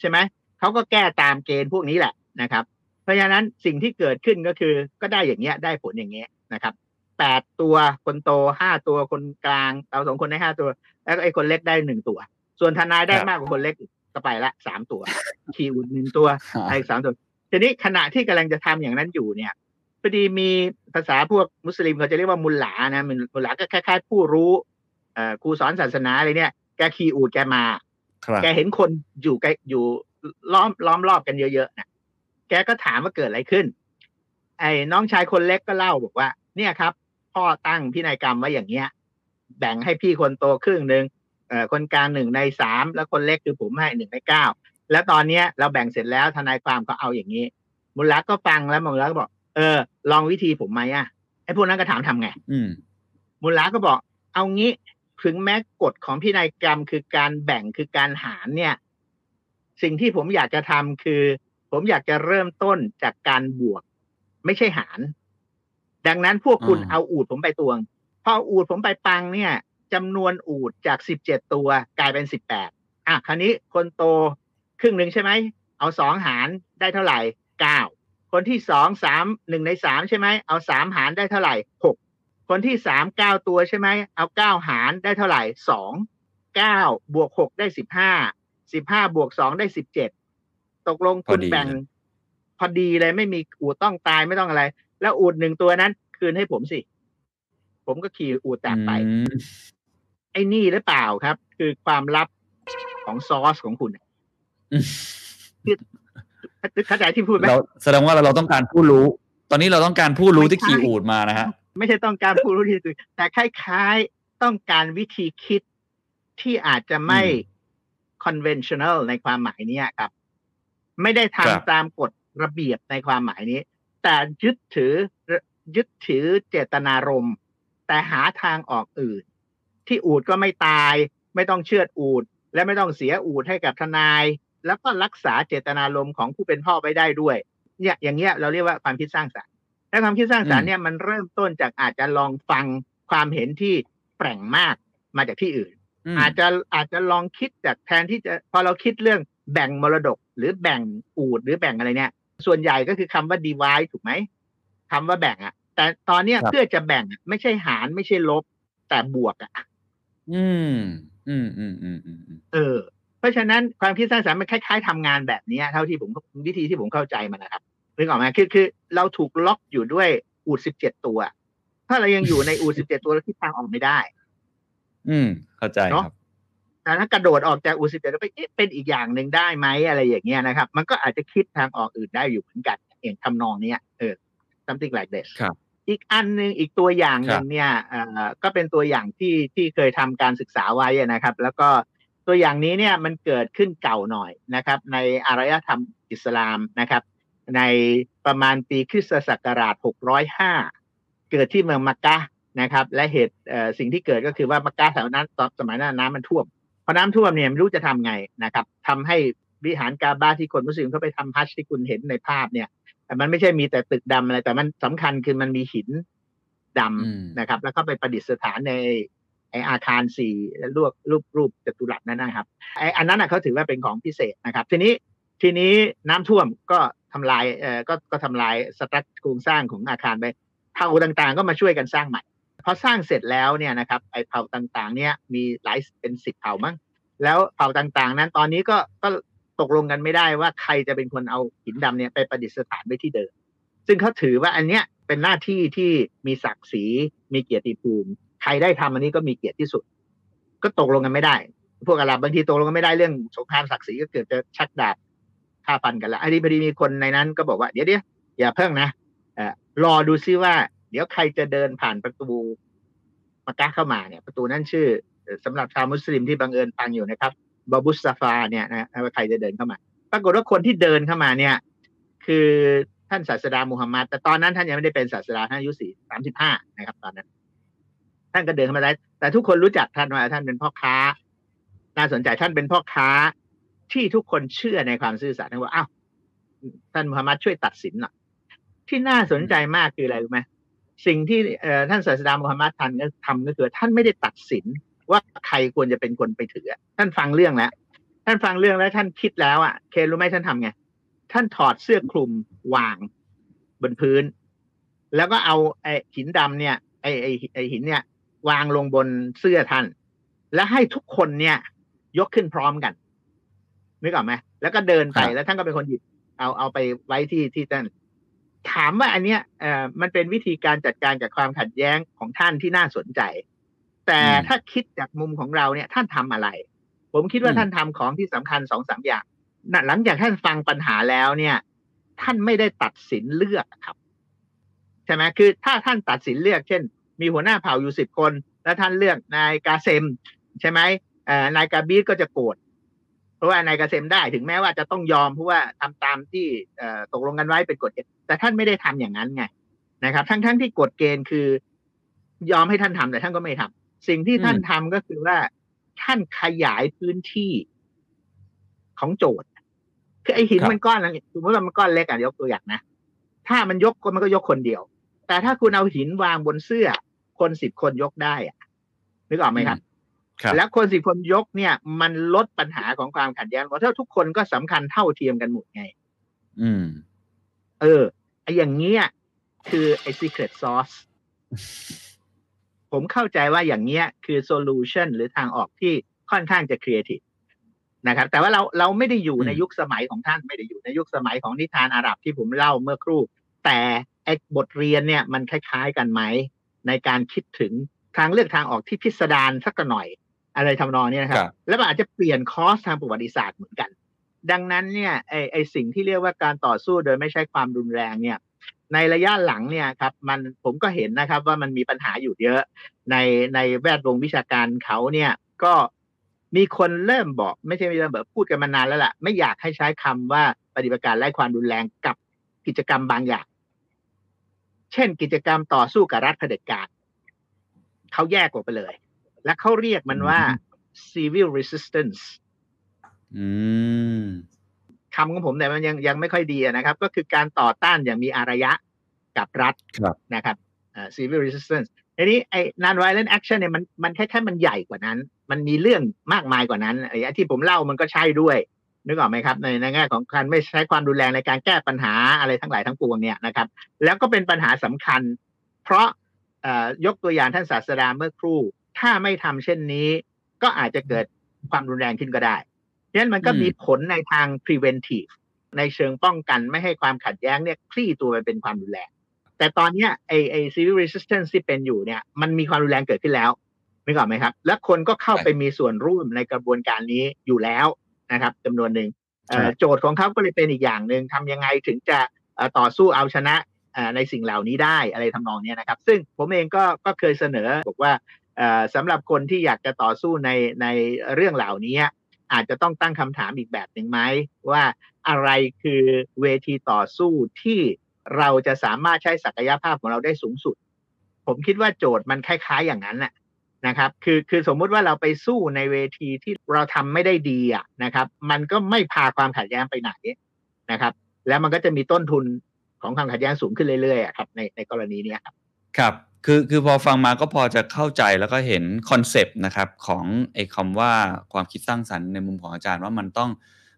ใช่ไหมเขาก็แก้ตามเกณฑ์พวกนี้แหละนะครับ เพราะฉะนั้นสิ่งที่เกิดขึ้นก็คือ ก็ได้อย่างเงี้ยได้ผลอย่างเงี้ยนะครับแปดตัวคนโตห้าตัวคนกลาง เราสองคนได้ห้าตัว แล้วไอ้คนเล็กได้หนึ่งตัว ส่วนทนายได้มากกว่าคนเล็กก็ไปละสามตัวคีอุดหนึ่งตัวไอ้สามตัวทีนี้ขณะที่กำลังจะทำอย่างนั้นอยู่เนี่ยพอดีมีภาษาพวกมุสลิมเขาจะเรียกว่ามุลหลานะมุลหลาก็คล้ายๆผู้รู้เอ่อครูสอนศาสนาอะไรเนี่ยแกคีอูดแกมา แกเห็นคนอยู่ใกล้อยู่ล้อมล้อมรอบกันเยอะๆนะ แกก็ถามว่าเกิดอะไรขึ้น ไอ้น้องชายคนเล็กก็เล่าบอกว่า เนี่ยครับ พ่อตั้งพินัยกรรมไว้อย่างเงี้ย แบ่งให้พี่คนโตครึ่งหนึ่งเอ่อคนกลางหนึ่งในสามแล้วคนเล็กคือผมให้หนึ่งในเก้าแล้วตอนเนี้ยเราแบ่งเสร็จแล้วทนายความก็เอาอย่างนี้ มุลลักก็ฟังแล้วมุลลักก็บอก เออ ลองวิธีผมไหมอะไอ้พวกนั้นก็ถามทำไง อืมมุลลักก็บอก เอางี้ถึงแม้กฎของพินัยกรรมคือการแบ่งคือการหารเนี่ย สิ่งที่ผมอยากจะทำคือ ผมอยากจะเริ่มต้นจากการบวก ไม่ใช่หาร ดังนั้นพวกคุณเอาอูดผมไปตวง พออูดผมไปปังเนี่ยจำนวนอูดจากสิบเจ็ดตัวกลายเป็นสิบแปดอะคราวนี้คนโตครึ่งหนึ่งใช่ไหม เอาสองหารได้เท่าไหร่เก้าคนที่สองสามหนึ่งในสามใช่ไหม เอาสามหารได้เท่าไหร่หกคนที่สามเก้าตัวใช่ไหม เอาเก้าหารได้เท่าไหร่สองเก้าบวกหกได้สิบห้าสิบห้าบวกสองได้สิบเจ็ด ตกลงคุณแบ่ง พอดีเลยไม่มีอูดต้องตายไม่ต้องอะไร แล้วอูดหนึ่งตัวนั้น คืนให้ผมสิ ผมก็ขี่อูดแตกไปอืมไอ้นี่หรือเปล่าครับ คือความลับของซอสของคุณอืมเข้าใจที่พูดไหมเราแสดงว่าเราเราต้องการผู้รู้ ตอนนี้เราต้องการผู้รู้ที่ขี่อูดมานะฮะ ไม่ใช่ต้องการผู้รู้ที่สุดแต่คล้ายๆต้องการวิธีคิดที่อาจจะไม่อืม conventional ในความหมายเนี้ยครับ ไม่ได้ครับทำตามกฎระเบียบในความหมายนี้ แต่ยึดถือยึดถือเจตนารมณ์ แต่หาทางออกอื่น ที่อูดก็ไม่ตาย ไม่ต้องเชือดอูด และไม่ต้องเสียอูดให้กับทนาย แล้วก็รักษาเจตนารมณ์ของผู้เป็นพ่อไว้ได้ด้วย เนี่ยอย่างเงี้ยเราเรียกว่าความคิดสร้างสรรค์และความคิดสร้างสรรค์เนี่ยมันเริ่มต้นจากอาจจะลองฟังความเห็นที่แปลงมากมาจากที่อื่นอืมอาจจะอาจจะลองคิดจากแทนที่จะพอเราคิดเรื่อง แบ่งมรดกหรือแบ่งอูดหรือแบ่งอะไรเนี่ย ส่วนใหญ่ก็คือคำว่า divide ถูกไหมคำว่าแบ่งอะแต่ตอนเนี้ยครับเพื่อจะแบ่งอะไม่ใช่หารไม่ใช่ลบ แต่บวกอะอืมอืม อืมอืมอืมอืมเออ เพราะฉะนั้นความคิดสร้างสรรค์มันคล้ายๆทำงานแบบเนี้ยเท่าที่ผมวิธีที่ผมเข้าใจมันนะครับนึกออกไหมคือคือ เราถูกล็อกอยู่ด้วยอูดสิบเจ็ดตัว ถ้าเรายังอยู่ในอูดสิบเจ็ดตัวเราคิดทางออกไม่ได้ อืม เข้าใจเนอะครับแต่ ถ้ากระโดดออกจากอูสิบเจ็ดแล้วไปเอ๊ะเป็นอีกอย่างหนึ่งได้ไหมอะไรอย่างเงี้ยนะครับ มันก็อาจจะคิดทางออกอื่นได้อยู่เหมือนกันอย่างทำนองเนี้ยเออ something like this ครับอีกอันหนึ่งอีกตัวอย่างหนึ่งเนี่ยเอ่อก็เป็นตัวอย่างที่ที่เคยทำการศึกษาไว้อะนะครับ แล้วก็ตัวอย่างนี้เนี่ยมันเกิดขึ้นเก่าหน่อยนะครับ ในอารยธรรมอิสลามนะครับ ในประมาณปีคริสตศักราช 605 เกิดที่เมืองมักกะห์นะครับ และเหตุเอ่อสิ่งที่เกิดก็คือว่ามักกะห์แถวนั้นตอนสมัยนั้นน้ำมันท่วมพ อน้ำท่วมเนี่ยไม่รู้จะทำไงนะครับทำให้วิหารกาบาที่คนมุสลิมเขาไปทำฮัจญ์ที่คุณเห็นในภาพเนี่ยแต่มันไม่ใช่มีแต่ตึกดำอะไร แต่มันสำคัญคือมันมีหินดอืมำนะครับ แล้วก็ไปประดิษฐานในไออาคารสี่รูปรูปรูปจัตุรัสนั่นนะครับไออันนั้นนะเขาถือว่าเป็นของพิเศษนะครับ ทีนี้ทีนี้น้ำท่วมก็ทำลายเอ่อก็ก็ทำลายสตรัคโครงสร้างของอาคารไปเผ่าต่างๆ ก็มาช่วยกันสร้างใหม่ พอสร้างเสร็จแล้วเนี่ยนะครับไอเผ่าต่างๆ เนี่ยมีหลายเป็นสิบเผ่ามั้งแล้วเผ่าต่างๆ นั้นตอนนี้ก็ก็ตกลงกันไม่ได้ว่าใครจะเป็นคนเอาหินดำเนี่ยไปประดิษฐานไว้ที่เดิม ซึ่งเขาถือว่าอันเนี้ยเป็นหน้าที่ที่มีศักดิ์ศรีมีเกียรติภูมิใครได้ทำอันนี้ก็มีเกียรติที่สุด ก็ตกลงกันไม่ได้ พวกอาหรับบางทีตกลงกันไม่ได้เรื่องสงครามศักดิ์ศรีก็เกิดจะชักดาบฆ่าฟันกันแล้วอันนี้พอดีมีคนในนั้นก็บอกว่าเดี๋ยวเดี๋ยวอย่าเพิ่งนะเอ่อรอดูซิว่า เดี๋ยวใครจะเดินผ่านประตูมักกะเข้ามาเนี่ย ประตูนั้นชื่อเอ่อสำหรับชาวมุสลิมที่บังเอิญฟังอยู่นะครับบาบุสซาฟาเนี่ยนะว่าใครจะเดินเข้ามา ปรากฏว่าคนที่เดินเข้ามาเนี่ย คือท่านศาสดามูฮัมมัดแต่ตอนนั้นท่านยังไม่ได้เป็นศาสดาท่านอายุสี่สามสิบห้านะครับ ตอนนั้น ท่านก็เดินเข้ามาได้ แต่ทุกคนรู้จักท่านว่าท่านเป็นพ่อค้า น่าสนใจท่านเป็นพ่อค้าที่ทุกคนเชื่อในความซื่อสัตย์ท่านว่าอ้าวท่านมูฮัมมัดช่วยตัดสินหน่อยที่น่าสนใจมากคืออะไรรู้ไหม สิ่งที่เอ่อท่านศาสดามูฮัมมัดท่านก็ทำก็คือท่านไม่ได้ตัดสินว่าใครควรจะเป็นคนไปถือ ท่านฟังเรื่องแล้วท่านฟังเรื่องแล้วท่านคิดแล้วอะเคนรู้ไหมท่านทำไงท่านถอดเสื้อคลุมวางบนพื้น แล้วก็เอาไอ้หินดำเนี่ยไอ้ไอ้ไอ้หินเนี่ย วางลงบนเสื้อท่าน และให้ทุกคนเนี่ย ยกขึ้นพร้อมกันนึกออกไหมแล้วก็เดินไปครับแล้วท่านก็เป็นคนหยิบเอาเอาไปไว้ที่ที่ท่าน ถามว่าอันเนี้ยเอ่อมันเป็นวิธีการจัดการกับความขัดแย้งของท่านที่น่าสนใจ แต่ถ้าคิดจากมุมของเราเนี่ยท่านทำอะไร ผมคิดว่าท่านทำของที่สำคัญสองสามอย่างน่ะหลังจากท่านฟังปัญหาแล้วเนี่ย ท่านไม่ได้ตัดสินเลือกครับใช่ไหมคือถ้าท่านตัดสินเลือก เช่น มีหัวหน้าเผ่าอยู่สิบคน แล้วท่านเลือกนายกาเซม ใช่ไหมเอ่อนายกาบีดก็จะโกรธเพราะว่านายกาเซมได้ถึงแม้ว่าจะต้องยอมเพราะว่าทำตามที่เอ่อตกลงกันไว้เป็นกฎเกณฑ์ แต่ท่านไม่ได้ทำอย่างนั้นไงนะครับ ทั้งทั้งที่กฎเกณฑ์คือยอมให้ท่านทำแต่ท่านก็ไม่ทำสิ่งที่ท่านทำก็คือว่าท่านขยายพื้นที่ของโจทย์ คือไอหินครับมันก้อนนึงสมมติว่ามันก้อนเล็กอะยกตัวอย่างนะถ้ามันยกก็มันก็ยกคนเดียว แต่ถ้าคุณเอาหินวางบนเสื้อ คนสิบคนยกได้อะนึกออกไหมครับครับแล้วคนสิบคนยกเนี่ย มันลดปัญหาของความขัดแย้งเพราะถ้าทุกคนก็สำคัญเท่าเทียมกันหมดไง อืม เออไออย่างเงี้ยคือไอ secret sauce ผมเข้าใจว่าอย่างเงี้ยคือ solution หรือทางออกที่ค่อนข้างจะ creative นะครับ แต่ว่าเราเราไม่ได้อยู่อืมในยุคสมัยของท่านไม่ได้อยู่ในยุคสมัยของนิทานอาหรับที่ผมเล่าเมื่อครู่ แต่ไอ้บทเรียนเนี่ยมันคล้าย ๆ กันไหม ในการคิดถึงทางเลือกทางออกที่พิสดารสักหน่อย อะไรทำนองเนี้ยนะครับครับ แล้วมันอาจจะเปลี่ยนคอร์สทางประวัติศาสตร์เหมือนกัน ดังนั้นเนี่ยไอไอสิ่งที่เรียกว่าการต่อสู้โดยไม่ใช้ความรุนแรงเนี่ยในระยะหลังเนี่ยครับมันผมก็เห็นนะครับว่ามันมีปัญหาอยู่เยอะ ในในแวดวงวิชาการเขาเนี่ยก็มีคนเริ่มบอก ไม่ใช่เริ่มแบบพูดกันมานานแล้วล่ะ ไม่อยากให้ใช้คำว่าปฏิบัติการไล่ความรุนแรงกับกิจกรรมบางอย่าง เช่นกิจกรรมต่อสู้กับรัฐเผด็จการเขาแยกออกไปเลย และเขาเรียกมันว่า civil resistance คำของผมแต่ยมันยังยังไม่ค่อยดีอะนะครับ ก็คือการต่อต้านอย่างมีอารยะกับรัฐครับนะครับอ่า civil resistance ทีนี้ไอ้ non violent action เนี่ยมันมันแค่แค่มันใหญ่กว่านั้น มันมีเรื่องมากมายกว่านั้นไอ้ที่ผมเล่ามันก็ใช่ด้วยนึกออกไหมครับในในแง่ของการไม่ใช้ความรุนแรงในการแก้ปัญหาอะไรทั้งหลายทั้งปวงเนี่ยนะครับ แล้วก็เป็นปัญหาสำคัญ เพราะเอ่อยกตัวอย่างท่านศาสดาเมื่อครู่ ถ้าไม่ทำเช่นนี้ ก็อาจจะเกิดความรุนแรงขึ้นก็ได้ ฉะนั้นมันก็อืมมีผลในทาง preventive ในเชิงป้องกันไม่ให้ความขัดแย้งเนี่ยคลี่ตัวไปเป็นความรุนแรง แต่ตอนเนี้ยไอไอ civil resistance ที่เป็นอยู่เนี่ยมันมีความรุนแรงเกิดขึ้นแล้วนึกออกไหมครับ และคนก็เข้าไปมีส่วนร่วมในกระบวนการนี้อยู่แล้วนะครับจำนวนหนึ่งเอ่อครับโจทย์ของเขาก็เลยเป็นอีกอย่างหนึ่งทำยังไงถึงจะเอ่อต่อสู้เอาชนะเอ่อในสิ่งเหล่านี้ได้อะไรทำนองเนี้ยนะครับ ซึ่งผมเองก็ก็เคยเสนอบอกว่าเอ่อสำหรับคนที่อยากจะต่อสู้ในในเรื่องเหล่านี้ อาจจะต้องตั้งคำถามอีกแบบหนึ่งไหมว่าอะไรคือเวทีต่อสู้ที่เราจะสามารถใช้ศักยภาพของเราได้สูงสุด ผมคิดว่าโจทย์มันคล้ายๆอย่างนั้นน่ะนะครับคือคือสมมุติว่าเราไปสู้ในเวทีที่เราทำไม่ได้ดีอะนะครับ มันก็ไม่พาความขัดแย้งไปไหนนะครับ แล้วมันก็จะมีต้นทุนของความขัดแย้งสูงขึ้นเรื่อยๆครับในในกรณีนี้ครับ ครับ คือคือพอฟังมาก็พอจะเข้าใจแล้วก็เห็น concept นะครับของไอ้คำว่าความคิดสร้างสรรค์ในมุมของอาจารย์ว่ามันต้อง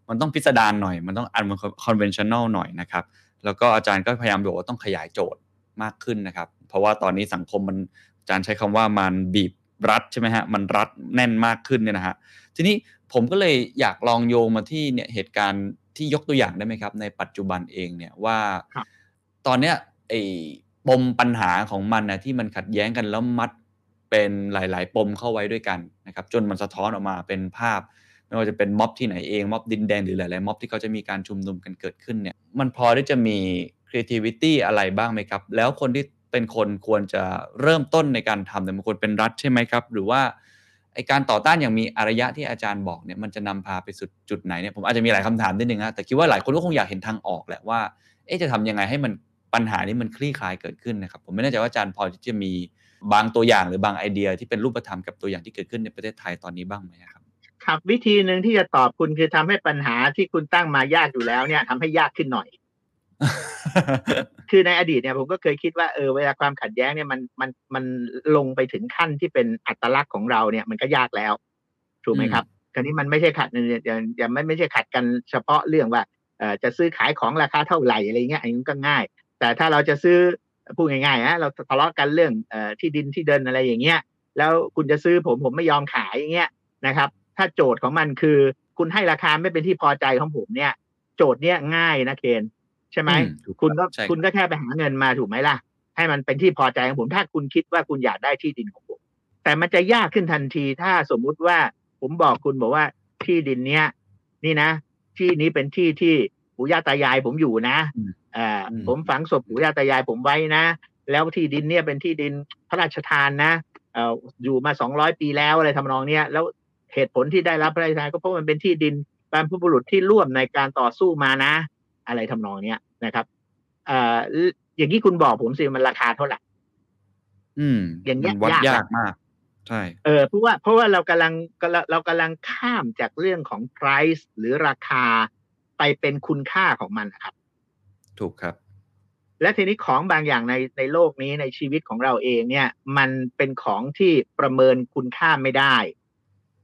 มันต้องพิสดารหน่อย มันต้อง unconventional หน่อยนะครับแล้วก็อาจารย์ก็พยายามบอกว่าต้องขยายโจทย์มากขึ้นนะครับ เพราะว่าตอนนี้สังคมมันอาจารย์ใช้คำว่ามันบีบรัดใช่ไหมฮะมันรัดแน่นมากขึ้นเนี่ยนะฮะทีนี้ผมก็เลยอยากลองโยงมาที่เนี่ยเหตุการณ์ที่ยกตัวอย่างได้ไหมครับ ในปัจจุบันเองเนี่ยว่าครับตอนเนี้ยไอ้ ปมปัญหาของมันนะที่มันขัดแย้งกันแล้วมัดเป็นหลาย ๆ ปมเข้าไว้ด้วยกันนะครับจนมันสะท้อนออกมาเป็นภาพไม่ว่าจะเป็นม็อบที่ไหนเองม็อบดินแดงหรือหลาย ๆ ม็อบที่เขาจะมีการชุมนุมกันเกิดขึ้นเนี่ยมันพอที่จะมี creativity อะไรบ้างไหมครับ แล้วคนที่เป็นคนควรจะเริ่มต้นในการทำเนี่ยมันควรเป็นรัฐใช่ไหมครับ หรือว่าไอการต่อต้านอย่างมีอารยะที่อาจารย์บอกเนี่ยมันจะนำพาไปสุดจุดไหนเนี่ยผมอาจจะมีหลายคำถามนิดนึงนะแต่คิดว่าหลายคนก็คงอยากเห็นทางออกแหละว่าเอ๊ะจะทำยังไงให้มัน ปัญหานี้มันคลี่คลายเกิดขึ้นนะครับ ผมไม่แน่ใจว่าอาจารย์พอที่จะมีบางตัวอย่างหรือบางไอเดียที่เป็นรูปธรรมกับตัวอย่างที่เกิดขึ้นในประเทศไทยตอนนี้บ้างไหมครับครับวิธีหนึ่งที่จะตอบคุณคือทำให้ปัญหาที่คุณตั้งมายากอยู่แล้วเนี่ยทำให้ยากขึ้นหน่อย คือในอดีตเนี่ยผมก็เคยคิดว่าเออเวลาความขัดแย้งเนี่ยมันมันมันลงไปถึงขั้นที่เป็นอัตลักษณ์ของเราเนี่ยมันก็ยากแล้วถูกไหมครับคราวนี้มันไม่ใช่ขัดเนี่ยอย่างอย่างไม่ไม่ใช่ขัดกันเฉพาะเรื่องว่าเอ่อจะซื้อขายของราคาเท่าไหร่อะไรเงี้ยอันนี้ก็ง่าย แต่ถ้าเราจะซื้อพูดง่ายๆนะเราทะเลาะกันเรื่องเอ่อที่ดินที่เดินอะไรอย่างเงี้ยแล้วคุณจะซื้อผมผมไม่ยอมขายอย่างเงี้ยนะครับ ถ้าโจทย์ของมันคือ คุณให้ราคาไม่เป็นที่พอใจของผมเนี่ย โจทย์เนี่ยง่ายนะเคนใช่ไหมอืมถูกคุณก็ใช่ครับคุณก็แค่ไปหาเงินมาถูกไหมล่ะ ให้มันเป็นที่พอใจของผม ถ้าคุณคิดว่าคุณอยากได้ที่ดินของผม แต่มันจะยากขึ้นทันทีถ้าสมมุติว่าผมบอกคุณบอกว่าที่ดินเนี้ยนี่นะ ที่นี้เป็นที่ที่ ปู่ย่าตายายผมอยู่นะอืมเอ่ออมผมฝังศพปู่ย่าตายายผมไว้นะ แล้วที่ดินเนี่ยเป็นที่ดินพระราชทานนะเอ่ออยู่มาสองร้อยปีแล้วอะไรทำนองเนี้ยแล้วเหตุผลที่ได้รับพระราชทานก็เพราะมันเป็นที่ดินบรรพบุรุษที่ร่วมในการต่อสู้มานะ อะไรทำนองเนี้ยนะครับเอ่ออย่างที่คุณบอกผมสิมันราคาเท่าไหร่อืมอย่างเงี้ยมันวัดยากยากมากใช่เออเพราะว่าเพราะว่าเรากำลังกำลังเรากำลังข้ามจากเรื่องของ price หรือราคา ไปเป็นคุณค่าของมันนะครับ ถูกครับ และทีนี้ของบางอย่างในในโลกนี้ในชีวิตของเราเองเนี่ย มันเป็นของที่ประเมินคุณค่าไม่ได้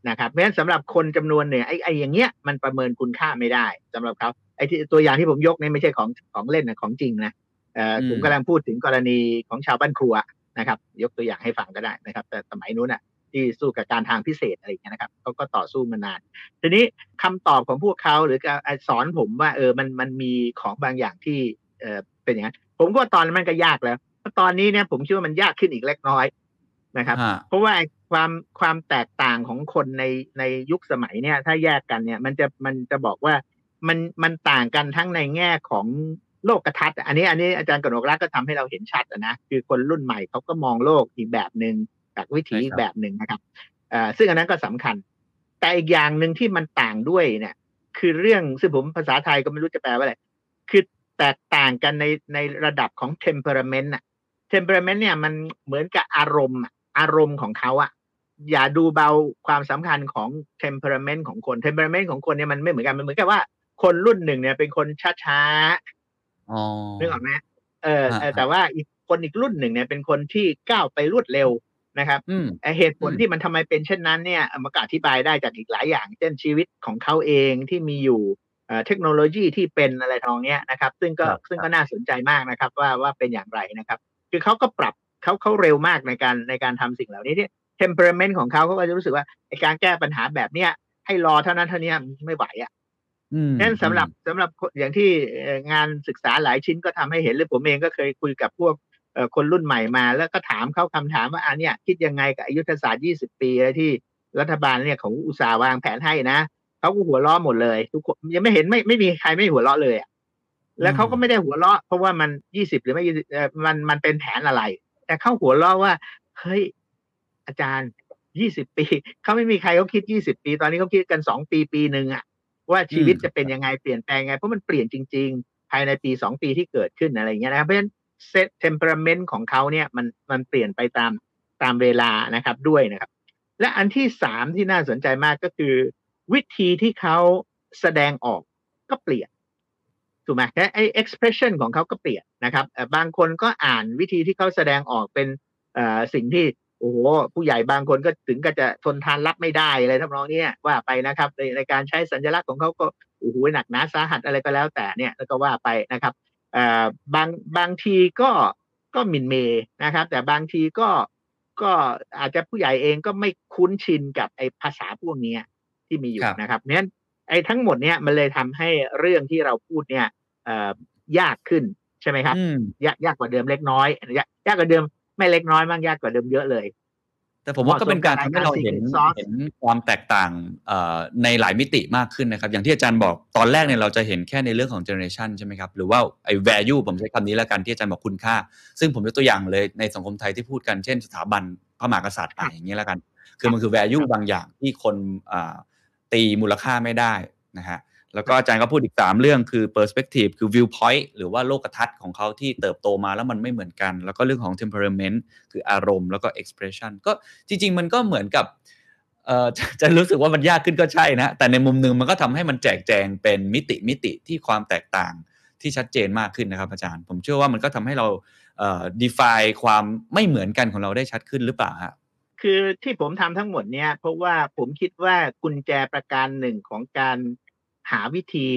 นะครับเพราะฉะนั้นสำหรับคนจำนวนหนึ่งไอ้ไอ้อย่างเงี้ยมันประเมินคุณค่าไม่ได้สำหรับเขาไอ้ที่ตัวอย่างที่ผมยกเนี่ยไม่ใช่ของของเล่นนะของจริงนะเอ่ออมผมกำลังพูดถึงกรณีของชาวบ้านครัวนะครับ ยกตัวอย่างให้ฟังก็ได้นะครับ แต่สมัยนู้นอะ ที่สู้กับการทางพิเศษอะไรอย่างเงี้ยนะครับเขาก็ต่อสู้มานาน ทีนี้คำตอบของพวกเขาหรือการสอนผมว่าเออมันมันมีของบางอย่างที่เออเป็นอย่างนั้นผมก็ว่าตอนนั้นมันก็ยากแล้ว ตอนนี้เนี่ยผมคิดว่ามันยากขึ้นอีกเล็กน้อยนะครับฮะเพราะว่าความความแตกต่างของคนในในยุคสมัยเนี่ย ถ้าแยกกันเนี่ย มันจะมันจะบอกว่ามันมันต่างกันทั้งในแง่ของโลกทัศน์อะอันนี้อันนี้อาจารย์กนกรักก็ทำให้เราเห็นชัดอะนะคือคนรุ่นใหม่เขาก็มองโลกอีกแบบหนึ่ง จากวิถีใช่ครับอีกแบบหนึ่งนะครับเอ่อซึ่งอันนั้นก็สำคัญ แต่อีกอย่างหนึ่งที่มันต่างด้วยเนี่ย คือเรื่องซึ่งผมภาษาไทยก็ไม่รู้จะแปลว่าอะไรคือแตกต่างกันในในระดับของ temperament อะ temperament เนี่ยมันเหมือนกับอารมณ์อะอารมณ์ของเขาอะอย่าดูเบาความสำคัญของ temperament ของคน temperament ของคนเนี่ยมันไม่เหมือนกันมันเหมือนกับว่าคนรุ่นหนึ่งเนี่ยเป็นคนช้าๆอ๋อนึกออกไหมเออเออฮะแต่ว่าอีกคนอีกรุ่นหนึ่งเนี่ยเป็นคนที่ก้าวไปรวดเร็ว นะครับอืมไอ้เหตุผลอืมที่มันทำไมเป็นเช่นนั้นเนี่ยมันก็อธิบายได้จากอีกหลายอย่าง เช่นชีวิตของเขาเองที่มีอยู่เอ่อเทคโนโลยีที่เป็นอะไรทองเนี้ยนะครับ ซึ่งก็ซึ่งก็น่าสนใจมากนะครับ ว่าว่าเป็นอย่างไรนะครับ คือเขาก็ปรับเขาเขาเร็วมากในการในการทำสิ่งเหล่านี้ที่ temperament ของเขาเขาก็จะรู้สึกว่าไอ้การแก้ปัญหาแบบเนี้ยให้รอเท่านั้นเท่านี้ไม่ไหวอะอืมนั้นสำหรับสำหรับคนอย่างที่เอ่องานศึกษาหลายชิ้นก็ทำให้เห็นเลยผมเองก็เคยคุยกับพวกเอ่อ คนรุ่นใหม่มา แล้วก็ถามเขาคำถามว่าอันเนี้ยคิดยังไงกับอายุทธศาสตร์ 20 ปีที่รัฐบาลเนี่ยของอุตส่าห์วางแผนให้นะเขาก็หัวเราะหมดเลย ทุกคนยังไม่เห็นไม่ไม่มีใครไม่หัวเราะเลยอะแล้วเขาก็ไม่ได้หัวเราะ เพราะว่ามัน 20 หรือไม่20เอ่อมันมันเป็นแผนอะไร แต่เขาหัวเราะว่าเฮ้ยอาจารย์ 20 ปีเขาไม่มีใครเขาคิด 20 ปี ตอนนี้เขาคิดกัน 2 ปีปีหนึ่งอะว่าชีวิตจะเป็นยังไงเปลี่ยนแปลงยังไงเพราะมันเปลี่ยนจริง ๆ ภายในปีสองปีที่เกิดขึ้นอะไรอย่างเงี้ยนะครับเพราะฉะนั้น set temperament ของเขาเนี่ยมันมันเปลี่ยนไปตามตามเวลานะครับด้วยนะครับ และอันที่สามที่น่าสนใจมากก็คือ วิธีที่เขาแสดงออกก็เปลี่ยนถูกไหมและไอ้ expression ของเขาก็เปลี่ยนนะครับเอ่อบางคนก็อ่านวิธีที่เขาแสดงออกเป็นอ่อสิ่งที่โอ้โหผู้ใหญ่บางคนก็ถึงก็จะทนทานรับไม่ได้อะไรทำนองนี้ว่าไปนะครับในในการใช้สัญลักษณ์ของเขาก็โอ้โหหนักหนาสาหัสอะไรก็แล้วแต่เนี่ยแล้วก็ว่าไปนะครับ บางบางทีก็ก็หมินเมย์นะครับ แต่บางทีก็ก็อาจจะผู้ใหญ่เองก็ไม่คุ้นชินกับไอ้ภาษาพวกเนี้ยที่มีอยู่ครับนะครับเนี้ยไอ้ทั้งหมดเนี้ยมันเลยทำให้เรื่องที่เราพูดเนี่ยเอ่อยากขึ้นใช่ไหมครับอืมยากยากกว่าเดิมเล็กน้อยยากยากกว่าเดิมไม่เล็กน้อยมากยากกว่าเดิมเยอะเลย แต่ผมว่าก็เป็นการทำให้เราเห็นเหมาะสมกับรายการ Secret Sauce เห็นความแตกต่างเอ่อในหลายมิติมากขึ้นนะครับ อย่างที่อาจารย์บอกตอนแรกเนี่ยเราจะเห็นแค่ในเรื่องของเจเนอเรชันใช่ไหมครับ หรือว่าไอ้ value ผมใช้คำนี้แล้วกันที่อาจารย์บอกคุณค่า ซึ่งผมยกตัวอย่างเลยในสังคมไทยที่พูดกันเช่นสถาบันพระมหากษัตริย์ครับอะไรอย่างเงี้ยแล้วกัน คือมันคือ value บางอย่างที่คนอ่าตีมูลค่าไม่ได้นะฮะ แล้วก็อาจารย์ก็พูดอีก 3 เรื่องคือ perspective คือ viewpoint หรือว่าโลกทัศน์ของเขาที่เติบโตมาแล้วมันไม่เหมือนกัน แล้วก็เรื่องของ temperament คืออารมณ์แล้วก็ expression ก็จริง ๆ มันก็เหมือนกับจะรู้สึกว่ามันยากขึ้นก็ใช่นะ แต่ในมุมหนึงมันก็ทำให้มันแจกแจงเป็นมิติมิติที่ความแตกต่างที่ชัดเจนมากขึ้นนะครับอาจารย์ ผมเชื่อว่ามันก็ทำให้เรา define ความไม่เหมือนกันของเราได้ชัดขึ้นหรือเปล่าฮะคือที่ผมทำทั้งหมดเนี่ยเพราะว่าผมคิดว่ากุญแจประการหนึ่งของการ หาวิธี